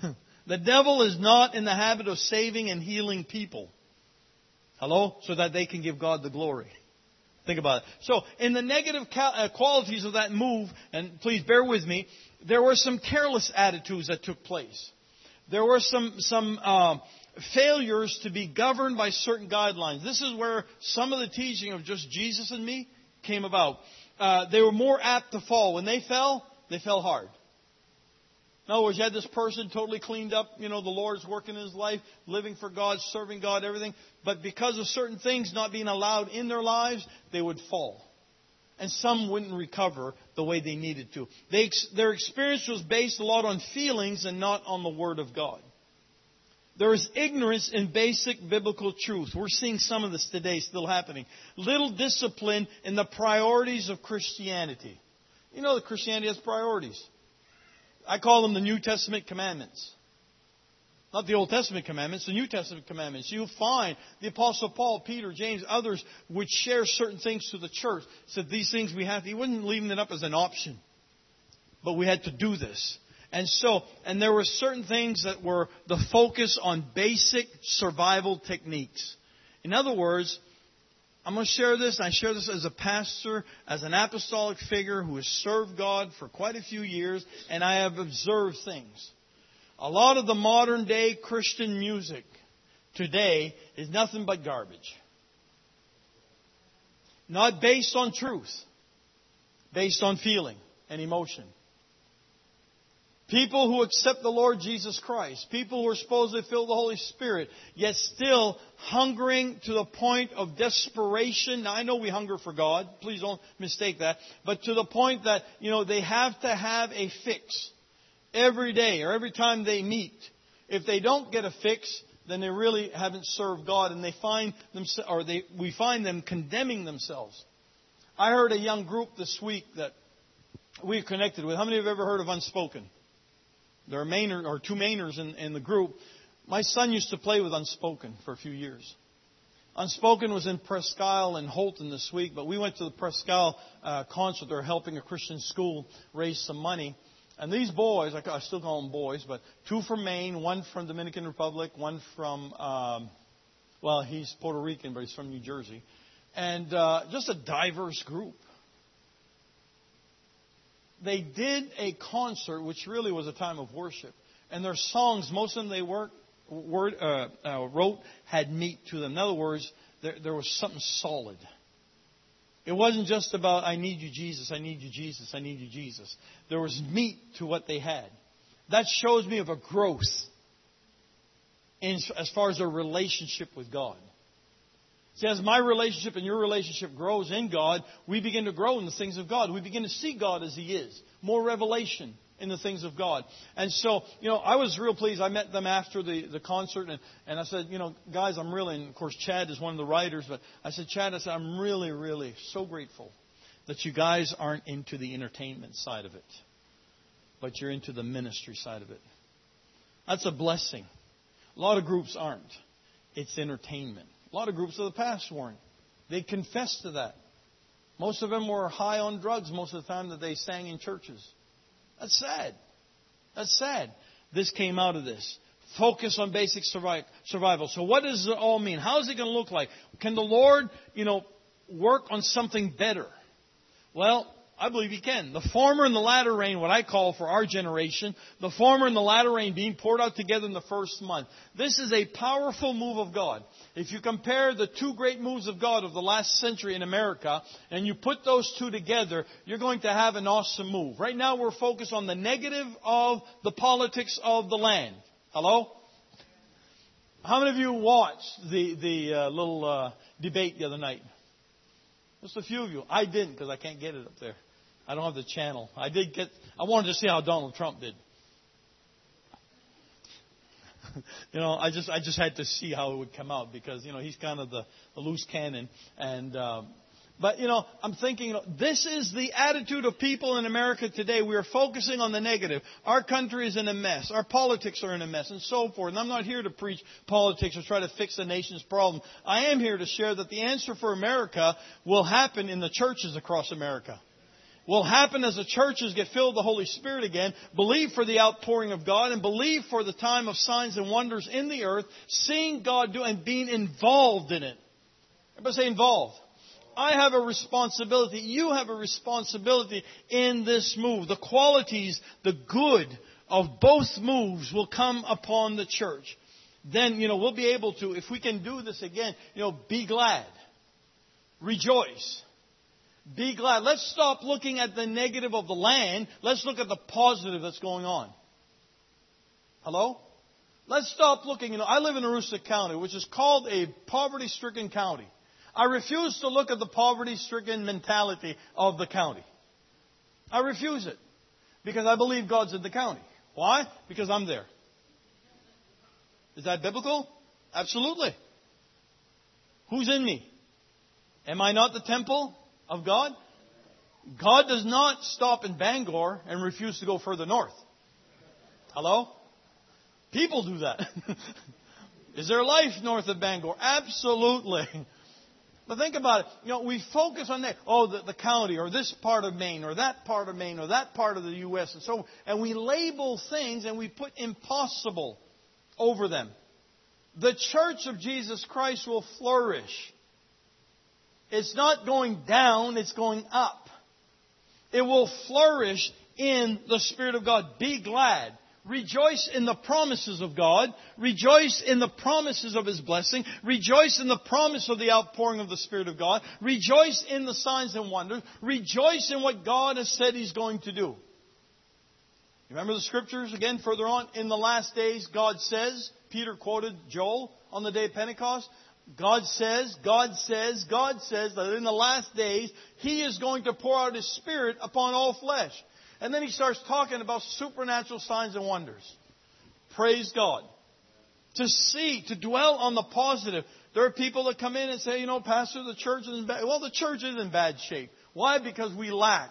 *laughs* the devil is not in the habit of saving and healing people. Hello? So that they can give God the glory. Think about it. So, in the negative uh, qualities of that move, and please bear with me, there were some careless attitudes that took place. There were some some uh, failures to be governed by certain guidelines. This is where some of the teaching of just Jesus and me came about. Uh, they were more apt to fall. When they fell, they fell hard. Words, you had this person totally cleaned up, you know, the Lord's working in his life, living for God, serving God, everything. But because of certain things not being allowed in their lives, they would fall. And some wouldn't recover the way they needed to. They, their experience was based a lot on feelings and not on the Word of God. There is ignorance in basic biblical truth. We're seeing some of this today still happening. Little discipline in the priorities of Christianity. You know that Christianity has priorities. I call them the New Testament commandments. Not the Old Testament commandments, the New Testament commandments. You'll find the Apostle Paul, Peter, James, others would share certain things to the church. Said these things we have. He wasn't leaving it up as an option, but we had to do this. And so, and there were certain things that were the focus on basic survival techniques. In other words, I'm going to share this. I share this as a pastor, as an apostolic figure who has served God for quite a few years, and I have observed things. A lot of the modern day Christian music today is nothing but garbage. Not based on truth, based on feeling and emotion. People who accept the Lord Jesus Christ. People who are supposed to fill the Holy Spirit, yet still hungering to the point of desperation. Now I know we hunger for God. Please don't mistake that. But to the point that, you know, they have to have a fix every day or every time they meet. If they don't get a fix, then they really haven't served God and they find themselves, or they, we find them condemning themselves. I heard a young group this week that we connected with. How many have ever heard of Unspoken? There are Mainer, or two Mainers in, in the group. My son used to play with Unspoken for a few years. Unspoken was in Presque Isle and Houlton this week, but we went to the Presque Isle uh, concert. They're helping a Christian school raise some money. And these boys, I still call them boys, but two from Maine, one from Dominican Republic, one from, um, well, he's Puerto Rican, but he's from New Jersey. And uh, just a diverse group they did a concert, which really was a time of worship. And their songs, most of them they uh, uh, wrote, had meat to them. In other words, there, there was something solid. It wasn't just about, I need you, Jesus, I need you, Jesus, I need you, Jesus. There was meat to what they had. That shows me of a growth in, as far as their relationship with God. See, as my relationship and your relationship grows in God, we begin to grow in the things of God. We begin to see God as He is. More revelation in the things of God. And so, you know, I was real pleased. I met them after the, the concert and, and I said, you know, guys, I'm really, and of course Chad is one of the writers, but I said, Chad, I said, I'm really, really so grateful that you guys aren't into the entertainment side of it, but you're into the ministry side of it. That's a blessing. A lot of groups aren't. It's entertainment. A lot of groups of the past weren't. They confessed to that. Most of them were high on drugs most of the time that they sang in churches. That's sad. That's sad. This came out of this. Focus on basic survival. So what does it all mean? How is it going to look like? Can the Lord, you know, work on something better? Well, I believe he can. The former and the latter rain, what I call for our generation, the former and the latter rain being poured out together in the first month. This is a powerful move of God. If you compare the two great moves of God of the last century in America, and you put those two together, you're going to have an awesome move. Right now we're focused on the negative of the politics of the land. Hello? How many of you watched the the uh, little uh, debate the other night? Just a few of you. I didn't because I can't get it up there. I don't have the channel. I did get. I wanted to see how Donald Trump did. *laughs* you know, I just I just had to see how it would come out because you know he's kind of the, the loose cannon, and um, but you know I'm thinking you know, this is the attitude of people in America today. We are focusing on the negative. Our country is in a mess. Our politics are in a mess, and so forth. And I'm not here to preach politics or try to fix the nation's problem. I am here to share that the answer for America will happen in the churches across America will happen as the churches get filled with the Holy Spirit again, believe for the outpouring of God, and believe for the time of signs and wonders in the earth, seeing God do and being involved in it. Everybody say involved. I have a responsibility. You have a responsibility in this move. The qualities, the good of both moves will come upon the church. Then, you know, we'll be able to, if we can do this again, you know, be glad. Rejoice be glad. Let's stop looking at the negative of the land. Let's look at the positive that's going on. Hello? Let's stop looking. You know, I live in Aroostook County, which is called a poverty stricken county. I refuse to look at the poverty stricken mentality of the county. I refuse it. Because I believe God's in the county. Why? Because I'm there. Is that biblical? Absolutely. Who's in me? Am I not the temple? Of God? God does not stop in Bangor and refuse to go further north. Hello? People do that. *laughs* Is there life north of Bangor? Absolutely. *laughs* But think about it. You know, we focus on that. Oh, the, the, county, or this part of Maine, or that part of Maine, or that part of the U.S., and so And we label things and we put impossible over them. The church of Jesus Christ will flourish it's not going down, it's going up. It will flourish in the Spirit of God. Be glad. Rejoice in the promises of God. Rejoice in the promises of His blessing. Rejoice in the promise of the outpouring of the Spirit of God. Rejoice in the signs and wonders. Rejoice in what God has said He's going to do. Remember the scriptures again further on? In the last days, God says, Peter quoted Joel on the day of Pentecost, God says, God says, God says that in the last days, He is going to pour out His Spirit upon all flesh. And then He starts talking about supernatural signs and wonders. Praise God. To see, to dwell on the positive. There are people that come in and say, you know, Pastor, the church is in bad. Well, the church is in bad shape. Why? Because we lack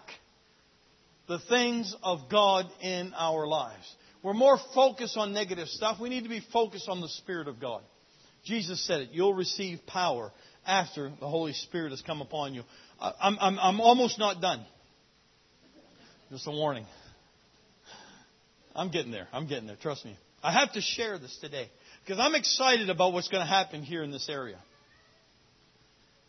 the things of God in our lives. We're more focused on negative stuff. We need to be focused on the Spirit of God. Jesus said it. You'll receive power after the Holy Spirit has come upon you. I'm, I'm, I'm almost not done. Just a warning. I'm getting there. I'm getting there. Trust me. I have to share this today because I'm excited about what's going to happen here in this area.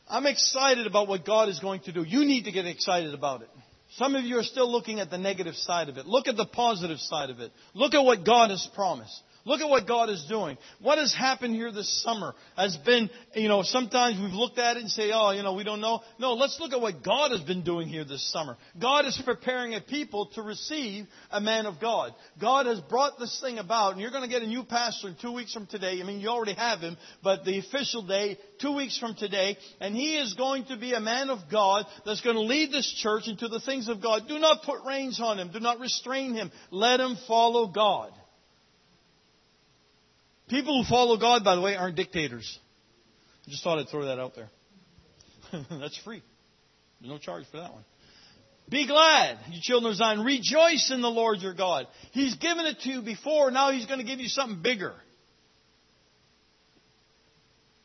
I'm excited about what God is going to do. You need to get excited about it. Some of you are still looking at the negative side of it. Look at the positive side of it. Look at what God has promised. Look at what God is doing. What has happened here this summer has been, you know, sometimes we've looked at it and say, oh, you know, we don't know. No, let's look at what God has been doing here this summer. God is preparing a people to receive a man of God. God has brought this thing about, and you're going to get a new pastor in two weeks from today. I mean, you already have him, but the official day, two weeks from today, and he is going to be a man of God that's going to lead this church into the things of God. Do not put reins on him. Do not restrain him. Let him follow God. People who follow God, by the way, aren't dictators. I just thought I'd throw that out there. *laughs* That's free. There's no charge for that one. Be glad, you children of Zion. Rejoice in the Lord your God. He's given it to you before. Now He's going to give you something bigger.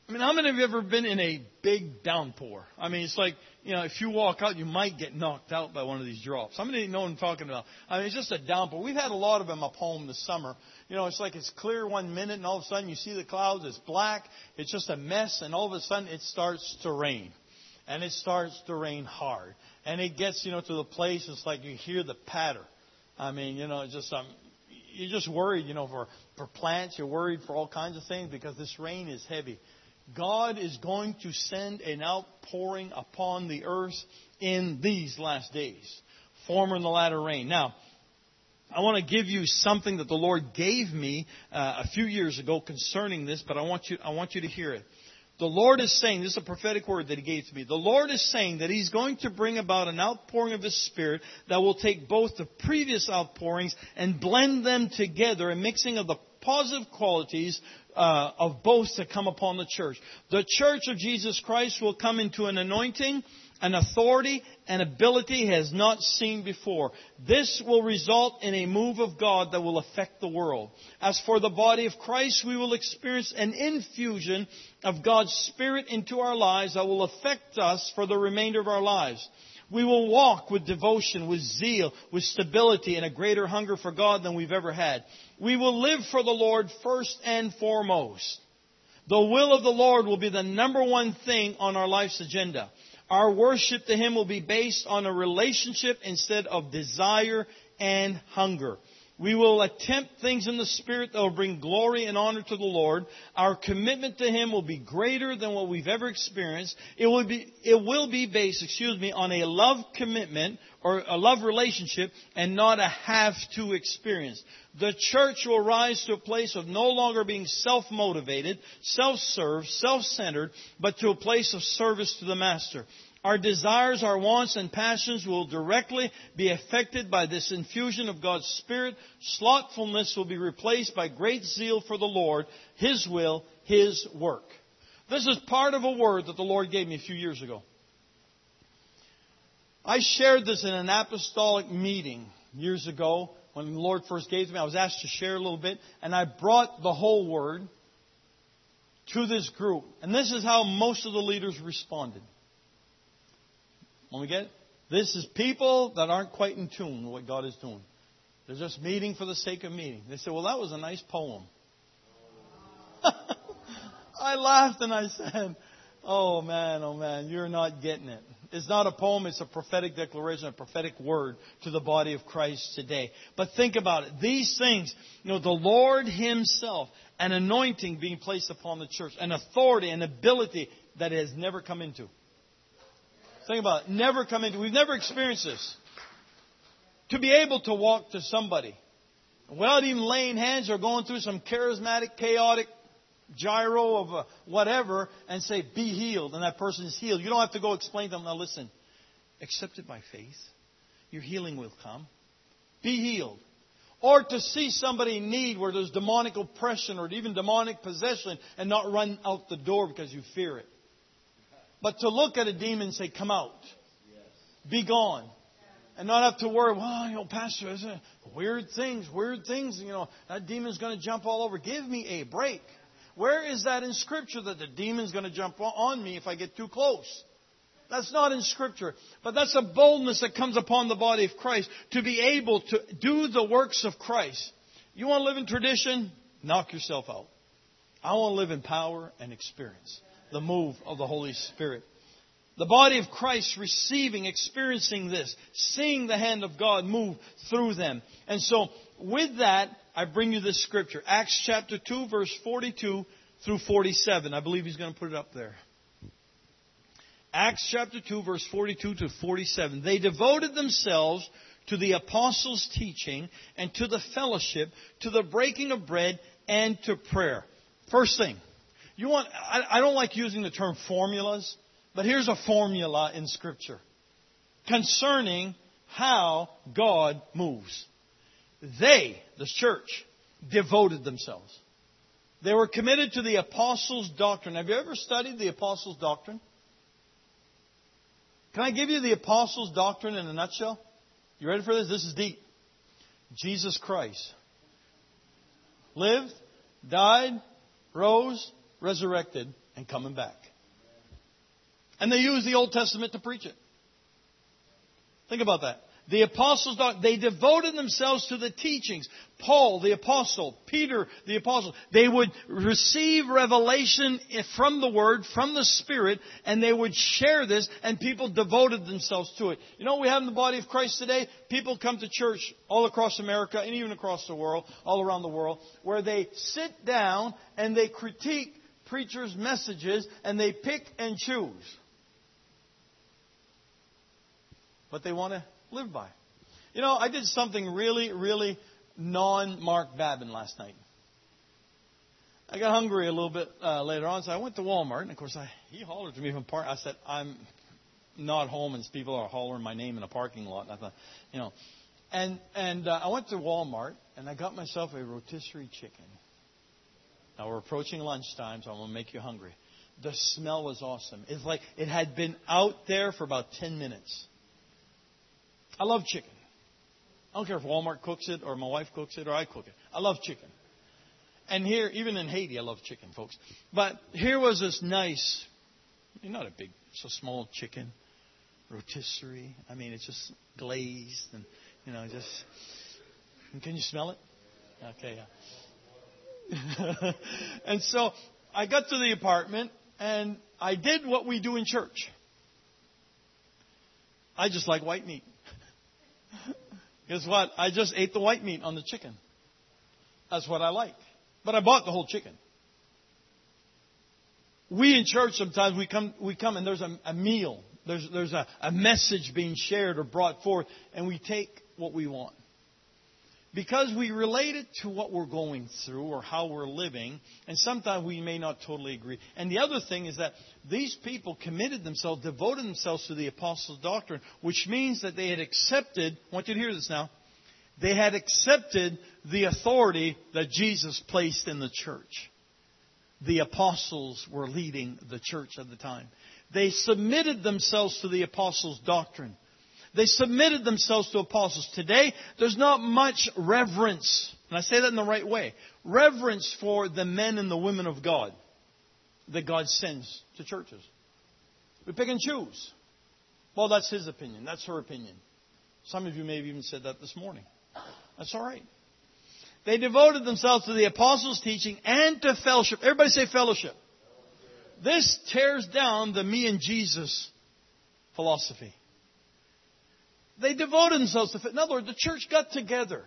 I mean, how many of you ever been in a big downpour? I mean, it's like, you know, if you walk out, you might get knocked out by one of these drops. How many know what I'm talking about? I mean, it's just a downpour. We've had a lot of them up home this summer. You know, it's like it's clear one minute and all of a sudden you see the clouds, it's black, it's just a mess, and all of a sudden it starts to rain. And it starts to rain hard. And it gets, you know, to the place, it's like you hear the patter. I mean, you know, it's just, um, you're just worried, you know, for, for plants, you're worried for all kinds of things because this rain is heavy. God is going to send an outpouring upon the earth in these last days, former and the latter rain. Now, I want to give you something that the Lord gave me uh, a few years ago concerning this, but I want you, I want you to hear it. The Lord is saying, this is a prophetic word that He gave to me. The Lord is saying that He's going to bring about an outpouring of His Spirit that will take both the previous outpourings and blend them together, a mixing of the positive qualities uh, of both to come upon the church. The church of Jesus Christ will come into an anointing an authority and ability has not seen before. This will result in a move of God that will affect the world. As for the body of Christ, we will experience an infusion of God's Spirit into our lives that will affect us for the remainder of our lives. We will walk with devotion, with zeal, with stability, and a greater hunger for God than we've ever had. We will live for the Lord first and foremost. The will of the Lord will be the number one thing on our life's agenda. Our worship to Him will be based on a relationship instead of desire and hunger. We will attempt things in the Spirit that will bring glory and honor to the Lord. Our commitment to Him will be greater than what we've ever experienced. It will be, it will be based, excuse me, on a love commitment or a love relationship and not a have to experience. The church will rise to a place of no longer being self-motivated, self-served, self-centered, but to a place of service to the Master. Our desires, our wants, and passions will directly be affected by this infusion of God's Spirit. Slothfulness will be replaced by great zeal for the Lord, His will, His work. This is part of a word that the Lord gave me a few years ago. I shared this in an apostolic meeting years ago when the Lord first gave me. I was asked to share a little bit, and I brought the whole word to this group. And this is how most of the leaders responded. When we get it? this is people that aren't quite in tune with what God is doing. They're just meeting for the sake of meeting. They said, Well, that was a nice poem. *laughs* I laughed and I said, Oh man, oh man, you're not getting it. It's not a poem, it's a prophetic declaration, a prophetic word to the body of Christ today. But think about it. These things, you know, the Lord Himself, an anointing being placed upon the church, an authority, an ability that it has never come into. Think about it. Never come into, we've never experienced this. To be able to walk to somebody without even laying hands or going through some charismatic, chaotic gyro of a whatever and say, be healed, and that person is healed. You don't have to go explain to them, now listen, accept it by faith. Your healing will come. Be healed. Or to see somebody in need where there's demonic oppression or even demonic possession and not run out the door because you fear it. But to look at a demon and say, come out. Be gone. And not have to worry, well, you know, Pastor, weird things, weird things, you know, that demon's going to jump all over. Give me a break. Where is that in Scripture that the demon's going to jump on me if I get too close? That's not in Scripture. But that's a boldness that comes upon the body of Christ to be able to do the works of Christ. You want to live in tradition? Knock yourself out. I want to live in power and experience the move of the Holy Spirit. The body of Christ receiving, experiencing this, seeing the hand of God move through them. And so, with that, I bring you this scripture. Acts chapter 2, verse 42 through 47. I believe he's going to put it up there. Acts chapter 2, verse 42 to 47. They devoted themselves to the apostles' teaching and to the fellowship, to the breaking of bread, and to prayer. First thing, you want, I, I don't like using the term formulas, but here's a formula in Scripture concerning how God moves. They, the church, devoted themselves. They were committed to the apostles' doctrine. Have you ever studied the apostles' doctrine? Can I give you the apostles' doctrine in a nutshell? You ready for this? This is deep. Jesus Christ lived, died, rose, resurrected, and coming back. And they used the Old Testament to preach it. Think about that. The apostles, they devoted themselves to the teachings. Paul, the apostle, Peter, the apostle, they would receive revelation from the Word, from the Spirit, and they would share this, and people devoted themselves to it. You know what we have in the body of Christ today? People come to church all across America, and even across the world, all around the world, where they sit down and they critique preachers' messages, and they pick and choose. But they want to live by. You know, I did something really, really non Mark Babin last night. I got hungry a little bit uh, later on, so I went to Walmart, and of course, I, he hollered to me from park. I said, "I'm not home," and people are hollering my name in a parking lot. And I thought, you know, and and uh, I went to Walmart, and I got myself a rotisserie chicken. Now we're approaching lunchtime, so I'm gonna make you hungry. The smell was awesome. It's like it had been out there for about 10 minutes. I love chicken. I don't care if Walmart cooks it or my wife cooks it or I cook it. I love chicken. And here, even in Haiti, I love chicken, folks. But here was this nice, not a big, a small chicken, rotisserie. I mean, it's just glazed and, you know, just. Can you smell it? Okay, yeah. *laughs* and so I got to the apartment and I did what we do in church. I just like white meat. Guess what? I just ate the white meat on the chicken. That's what I like. But I bought the whole chicken. We in church sometimes we come we come and there's a, a meal. There's there's a, a message being shared or brought forth and we take what we want because we relate it to what we're going through or how we're living, and sometimes we may not totally agree. And the other thing is that these people committed themselves, devoted themselves to the apostles' doctrine, which means that they had accepted, I want you to hear this now, they had accepted the authority that Jesus placed in the church. The apostles were leading the church at the time. They submitted themselves to the apostles' doctrine. They submitted themselves to apostles. Today, there's not much reverence, and I say that in the right way, reverence for the men and the women of God that God sends to churches. We pick and choose. Well, that's his opinion. That's her opinion. Some of you may have even said that this morning. That's all right. They devoted themselves to the apostles' teaching and to fellowship. Everybody say fellowship. This tears down the me and Jesus philosophy. They devoted themselves to. It. In other words, the church got together.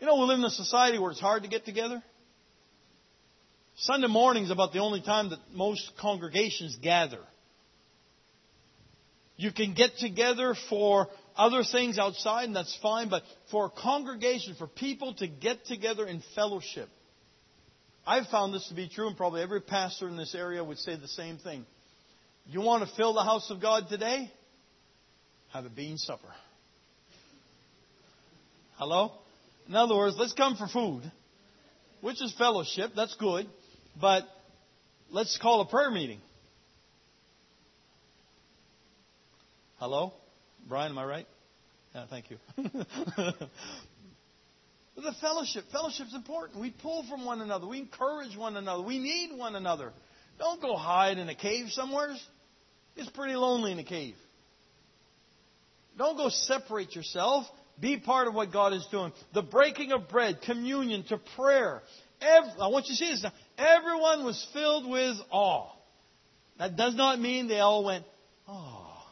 You know, we live in a society where it's hard to get together. Sunday morning is about the only time that most congregations gather. You can get together for other things outside, and that's fine, but for a congregation, for people to get together in fellowship, I've found this to be true, and probably every pastor in this area would say the same thing. You want to fill the house of God today? Have a bean supper. Hello? In other words, let's come for food, which is fellowship. That's good. But let's call a prayer meeting. Hello? Brian, am I right? Yeah, thank you. *laughs* the fellowship. Fellowship's important. We pull from one another. We encourage one another. We need one another. Don't go hide in a cave somewhere. It's pretty lonely in a cave. Don't go separate yourself. Be part of what God is doing. The breaking of bread, communion, to prayer. Every, I want you to see this now. Everyone was filled with awe. That does not mean they all went, oh.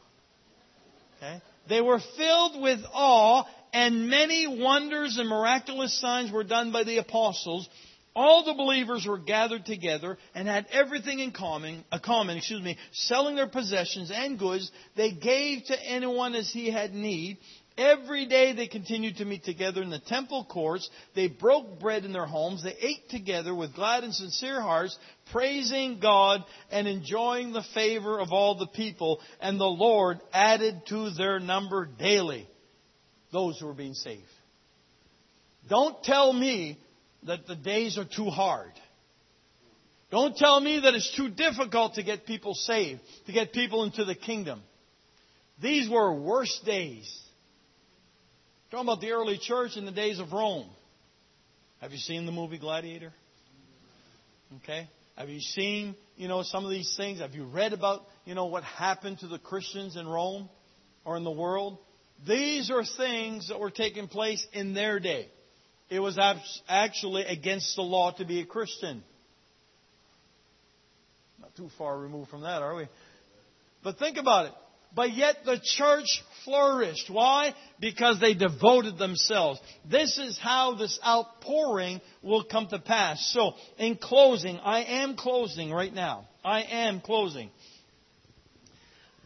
Okay? They were filled with awe, and many wonders and miraculous signs were done by the apostles. All the believers were gathered together and had everything in common, a common, excuse me, selling their possessions and goods. They gave to anyone as he had need. Every day they continued to meet together in the temple courts. They broke bread in their homes. They ate together with glad and sincere hearts, praising God and enjoying the favor of all the people. And the Lord added to their number daily those who were being saved. Don't tell me that the days are too hard. Don't tell me that it's too difficult to get people saved, to get people into the kingdom. These were worse days. Talking about the early church in the days of Rome. Have you seen the movie Gladiator? Okay. Have you seen, you know, some of these things? Have you read about, you know, what happened to the Christians in Rome or in the world? These are things that were taking place in their day. It was actually against the law to be a Christian. Not too far removed from that, are we? But think about it. But yet the church flourished. Why? Because they devoted themselves. This is how this outpouring will come to pass. So, in closing, I am closing right now. I am closing.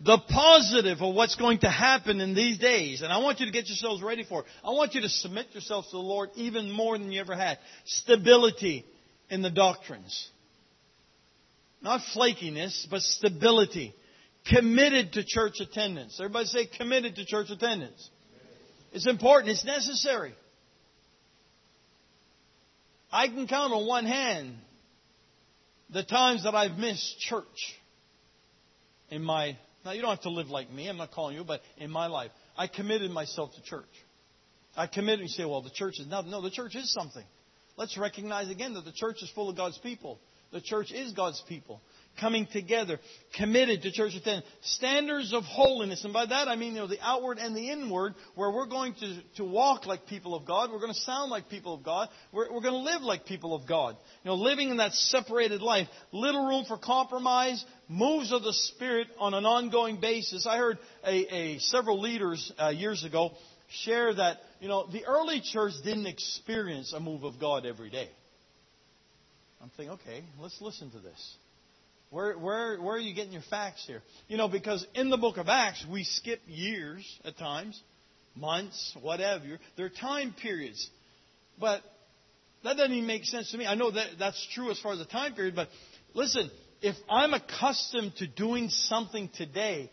The positive of what's going to happen in these days. And I want you to get yourselves ready for it. I want you to submit yourselves to the Lord even more than you ever had. Stability in the doctrines. Not flakiness, but stability. Committed to church attendance. Everybody say committed to church attendance. It's important. It's necessary. I can count on one hand the times that I've missed church in my now, you don't have to live like me. I'm not calling you, but in my life, I committed myself to church. I committed. You say, well, the church is nothing. No, the church is something. Let's recognize again that the church is full of God's people. The church is God's people coming together, committed to church attendance. Standards of holiness, and by that I mean you know the outward and the inward, where we're going to, to walk like people of God, we're going to sound like people of God, we're, we're going to live like people of God. You know, living in that separated life, little room for compromise, moves of the Spirit on an ongoing basis. I heard a, a several leaders uh, years ago share that you know the early church didn't experience a move of God every day. I'm thinking, okay, let's listen to this. Where, where, where are you getting your facts here? You know, because in the book of Acts, we skip years at times, months, whatever. There are time periods. But that doesn't even make sense to me. I know that that's true as far as the time period, but listen, if I'm accustomed to doing something today,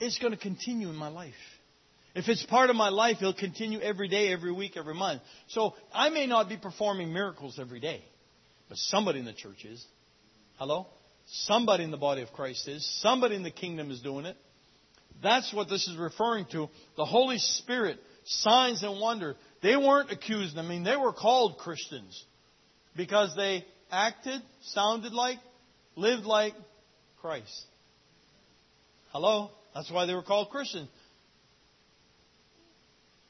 it's going to continue in my life. If it's part of my life, it'll continue every day, every week, every month. So I may not be performing miracles every day. But somebody in the church is. Hello? Somebody in the body of Christ is. Somebody in the kingdom is doing it. That's what this is referring to. The Holy Spirit, signs and wonder. They weren't accused. I mean, they were called Christians because they acted, sounded like, lived like Christ. Hello? That's why they were called Christians.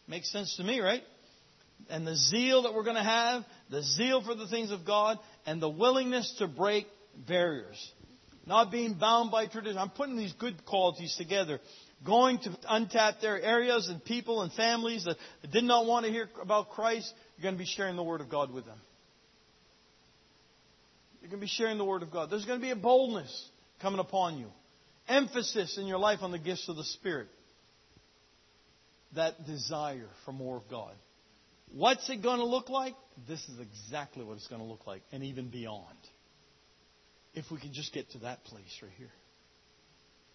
Makes sense to me, right? And the zeal that we're going to have, the zeal for the things of God, and the willingness to break barriers. Not being bound by tradition. I'm putting these good qualities together. Going to untap their areas and people and families that did not want to hear about Christ, you're going to be sharing the Word of God with them. You're going to be sharing the Word of God. There's going to be a boldness coming upon you. Emphasis in your life on the gifts of the Spirit. That desire for more of God. What's it going to look like? This is exactly what it's going to look like, and even beyond. If we can just get to that place right here.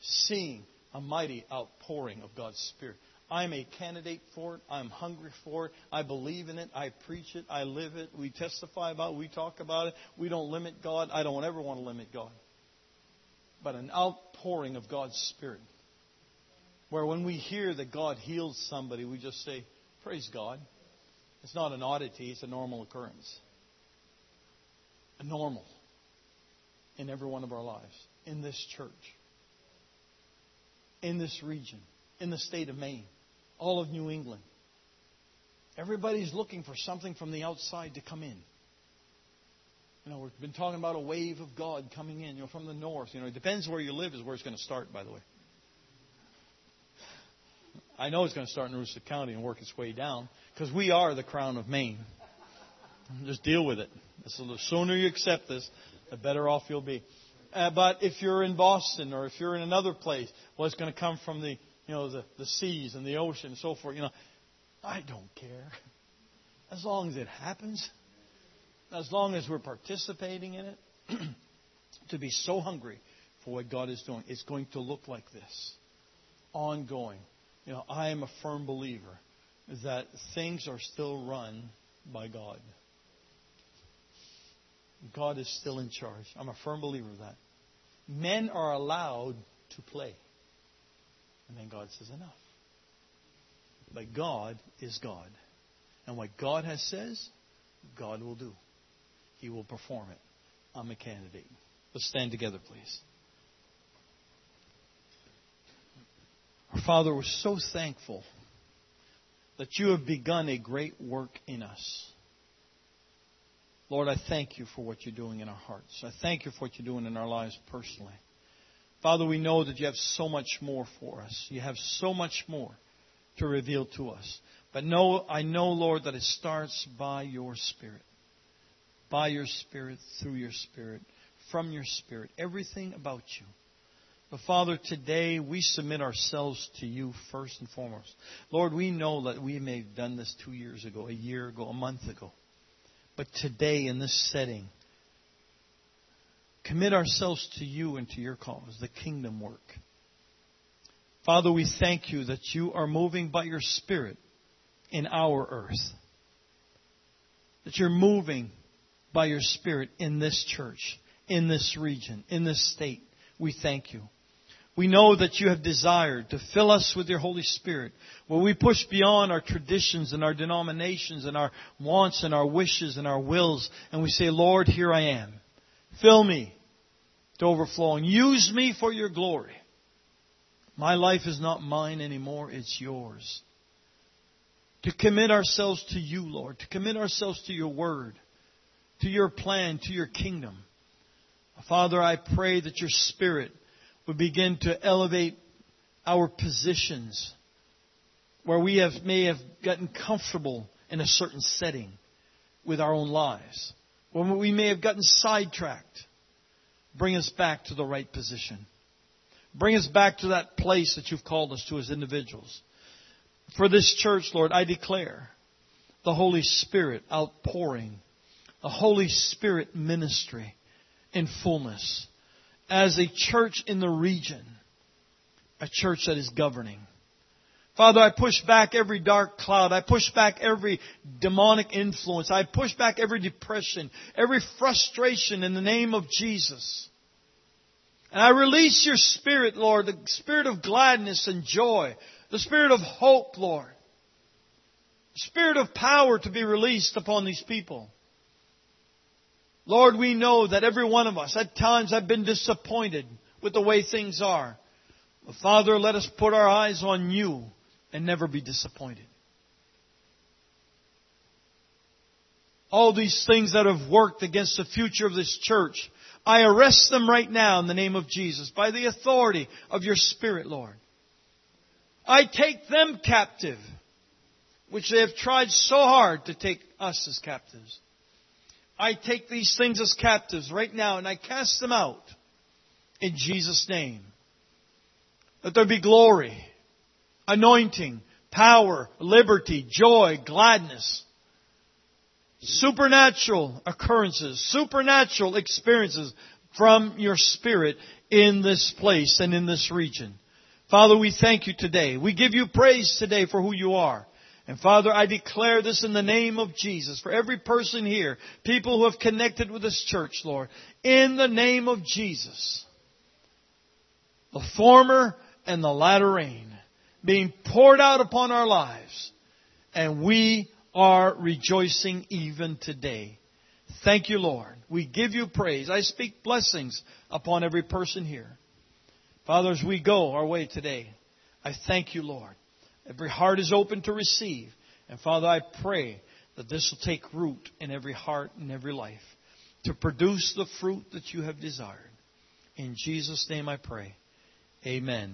Seeing a mighty outpouring of God's Spirit. I'm a candidate for it. I'm hungry for it. I believe in it. I preach it. I live it. We testify about it. We talk about it. We don't limit God. I don't ever want to limit God. But an outpouring of God's Spirit. Where when we hear that God heals somebody, we just say, Praise God. It's not an oddity, it's a normal occurrence. A normal in every one of our lives, in this church, in this region, in the state of Maine, all of New England. Everybody's looking for something from the outside to come in. You know, we've been talking about a wave of God coming in, you know, from the north. You know, it depends where you live is where it's going to start, by the way. I know it's going to start in Aroostook County and work its way down because we are the crown of Maine. Just deal with it. So the sooner you accept this, the better off you'll be. Uh, but if you're in Boston or if you're in another place, well, it's going to come from the you know the, the seas and the ocean and so forth. You know, I don't care as long as it happens, as long as we're participating in it. *clears throat* to be so hungry for what God is doing, it's going to look like this, ongoing you know, I am a firm believer that things are still run by God. God is still in charge. I'm a firm believer of that. Men are allowed to play. And then God says, enough. But God is God. And what God has says, God will do. He will perform it. I'm a candidate. Let's stand together, please. Our Father, we're so thankful that you have begun a great work in us. Lord, I thank you for what you're doing in our hearts. I thank you for what you're doing in our lives personally. Father, we know that you have so much more for us. You have so much more to reveal to us. But know, I know, Lord, that it starts by your Spirit. By your Spirit, through your Spirit, from your Spirit. Everything about you But Father, today we submit ourselves to you first and foremost. Lord, we know that we may have done this two years ago, a year ago, a month ago. But today, in this setting, commit ourselves to you and to your cause, the kingdom work. Father, we thank you that you are moving by your Spirit in our earth. That you're moving by your Spirit in this church, in this region, in this state. We thank you. We know that you have desired to fill us with your Holy Spirit, where we push beyond our traditions and our denominations and our wants and our wishes and our wills, and we say, Lord, here I am. Fill me to overflowing. Use me for your glory. My life is not mine anymore, it's yours. To commit ourselves to you, Lord, to commit ourselves to your word, to your plan, to your kingdom. Father, I pray that your Spirit begin to elevate our positions where we have, may have gotten comfortable in a certain setting with our own lives, where we may have gotten sidetracked. Bring us back to the right position. Bring us back to that place that you've called us to as individuals. For this church, Lord, I declare the Holy Spirit outpouring, a Holy Spirit ministry in fullness as a church in the region, a church that is governing. Father, I push back every dark cloud. I push back every demonic influence. I push back every depression, every frustration in the name of Jesus. And I release your spirit, Lord, the spirit of gladness and joy, the spirit of hope, Lord, the spirit of power to be released upon these people. Lord, we know that every one of us at times have been disappointed with the way things are. But Father, let us put our eyes on you and never be disappointed. All these things that have worked against the future of this church, I arrest them right now in the name of Jesus by the authority of your Spirit, Lord. I take them captive, which they have tried so hard to take us as captives. I take these things as captives right now and I cast them out in Jesus' name. Let there be glory, anointing, power, liberty, joy, gladness, supernatural occurrences, supernatural experiences from your Spirit in this place and in this region. Father, we thank you today. We give you praise today for who you are. And Father, I declare this in the name of Jesus for every person here, people who have connected with this church, Lord, in the name of Jesus. The former and the latter rain being poured out upon our lives, and we are rejoicing even today. Thank you, Lord. We give you praise. I speak blessings upon every person here. Father, as we go our way today, I thank you, Lord Every heart is open to receive. And Father, I pray that this will take root in every heart and every life to produce the fruit that you have desired. In Jesus' name I pray. Amen.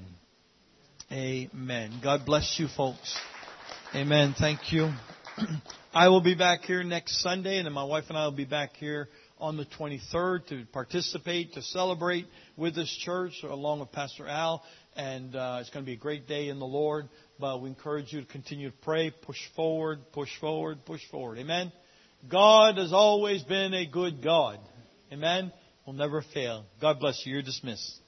Amen. God bless you, folks. Amen. Thank you. *clears throat* I will be back here next Sunday, and then my wife and I will be back here on the 23rd to participate, to celebrate with this church, along with Pastor Al. And uh, it's going to be a great day in the Lord. But we encourage you to continue to pray, push forward, push forward, push forward. Amen. God has always been a good God. Amen. Will never fail. God bless you. You're dismissed.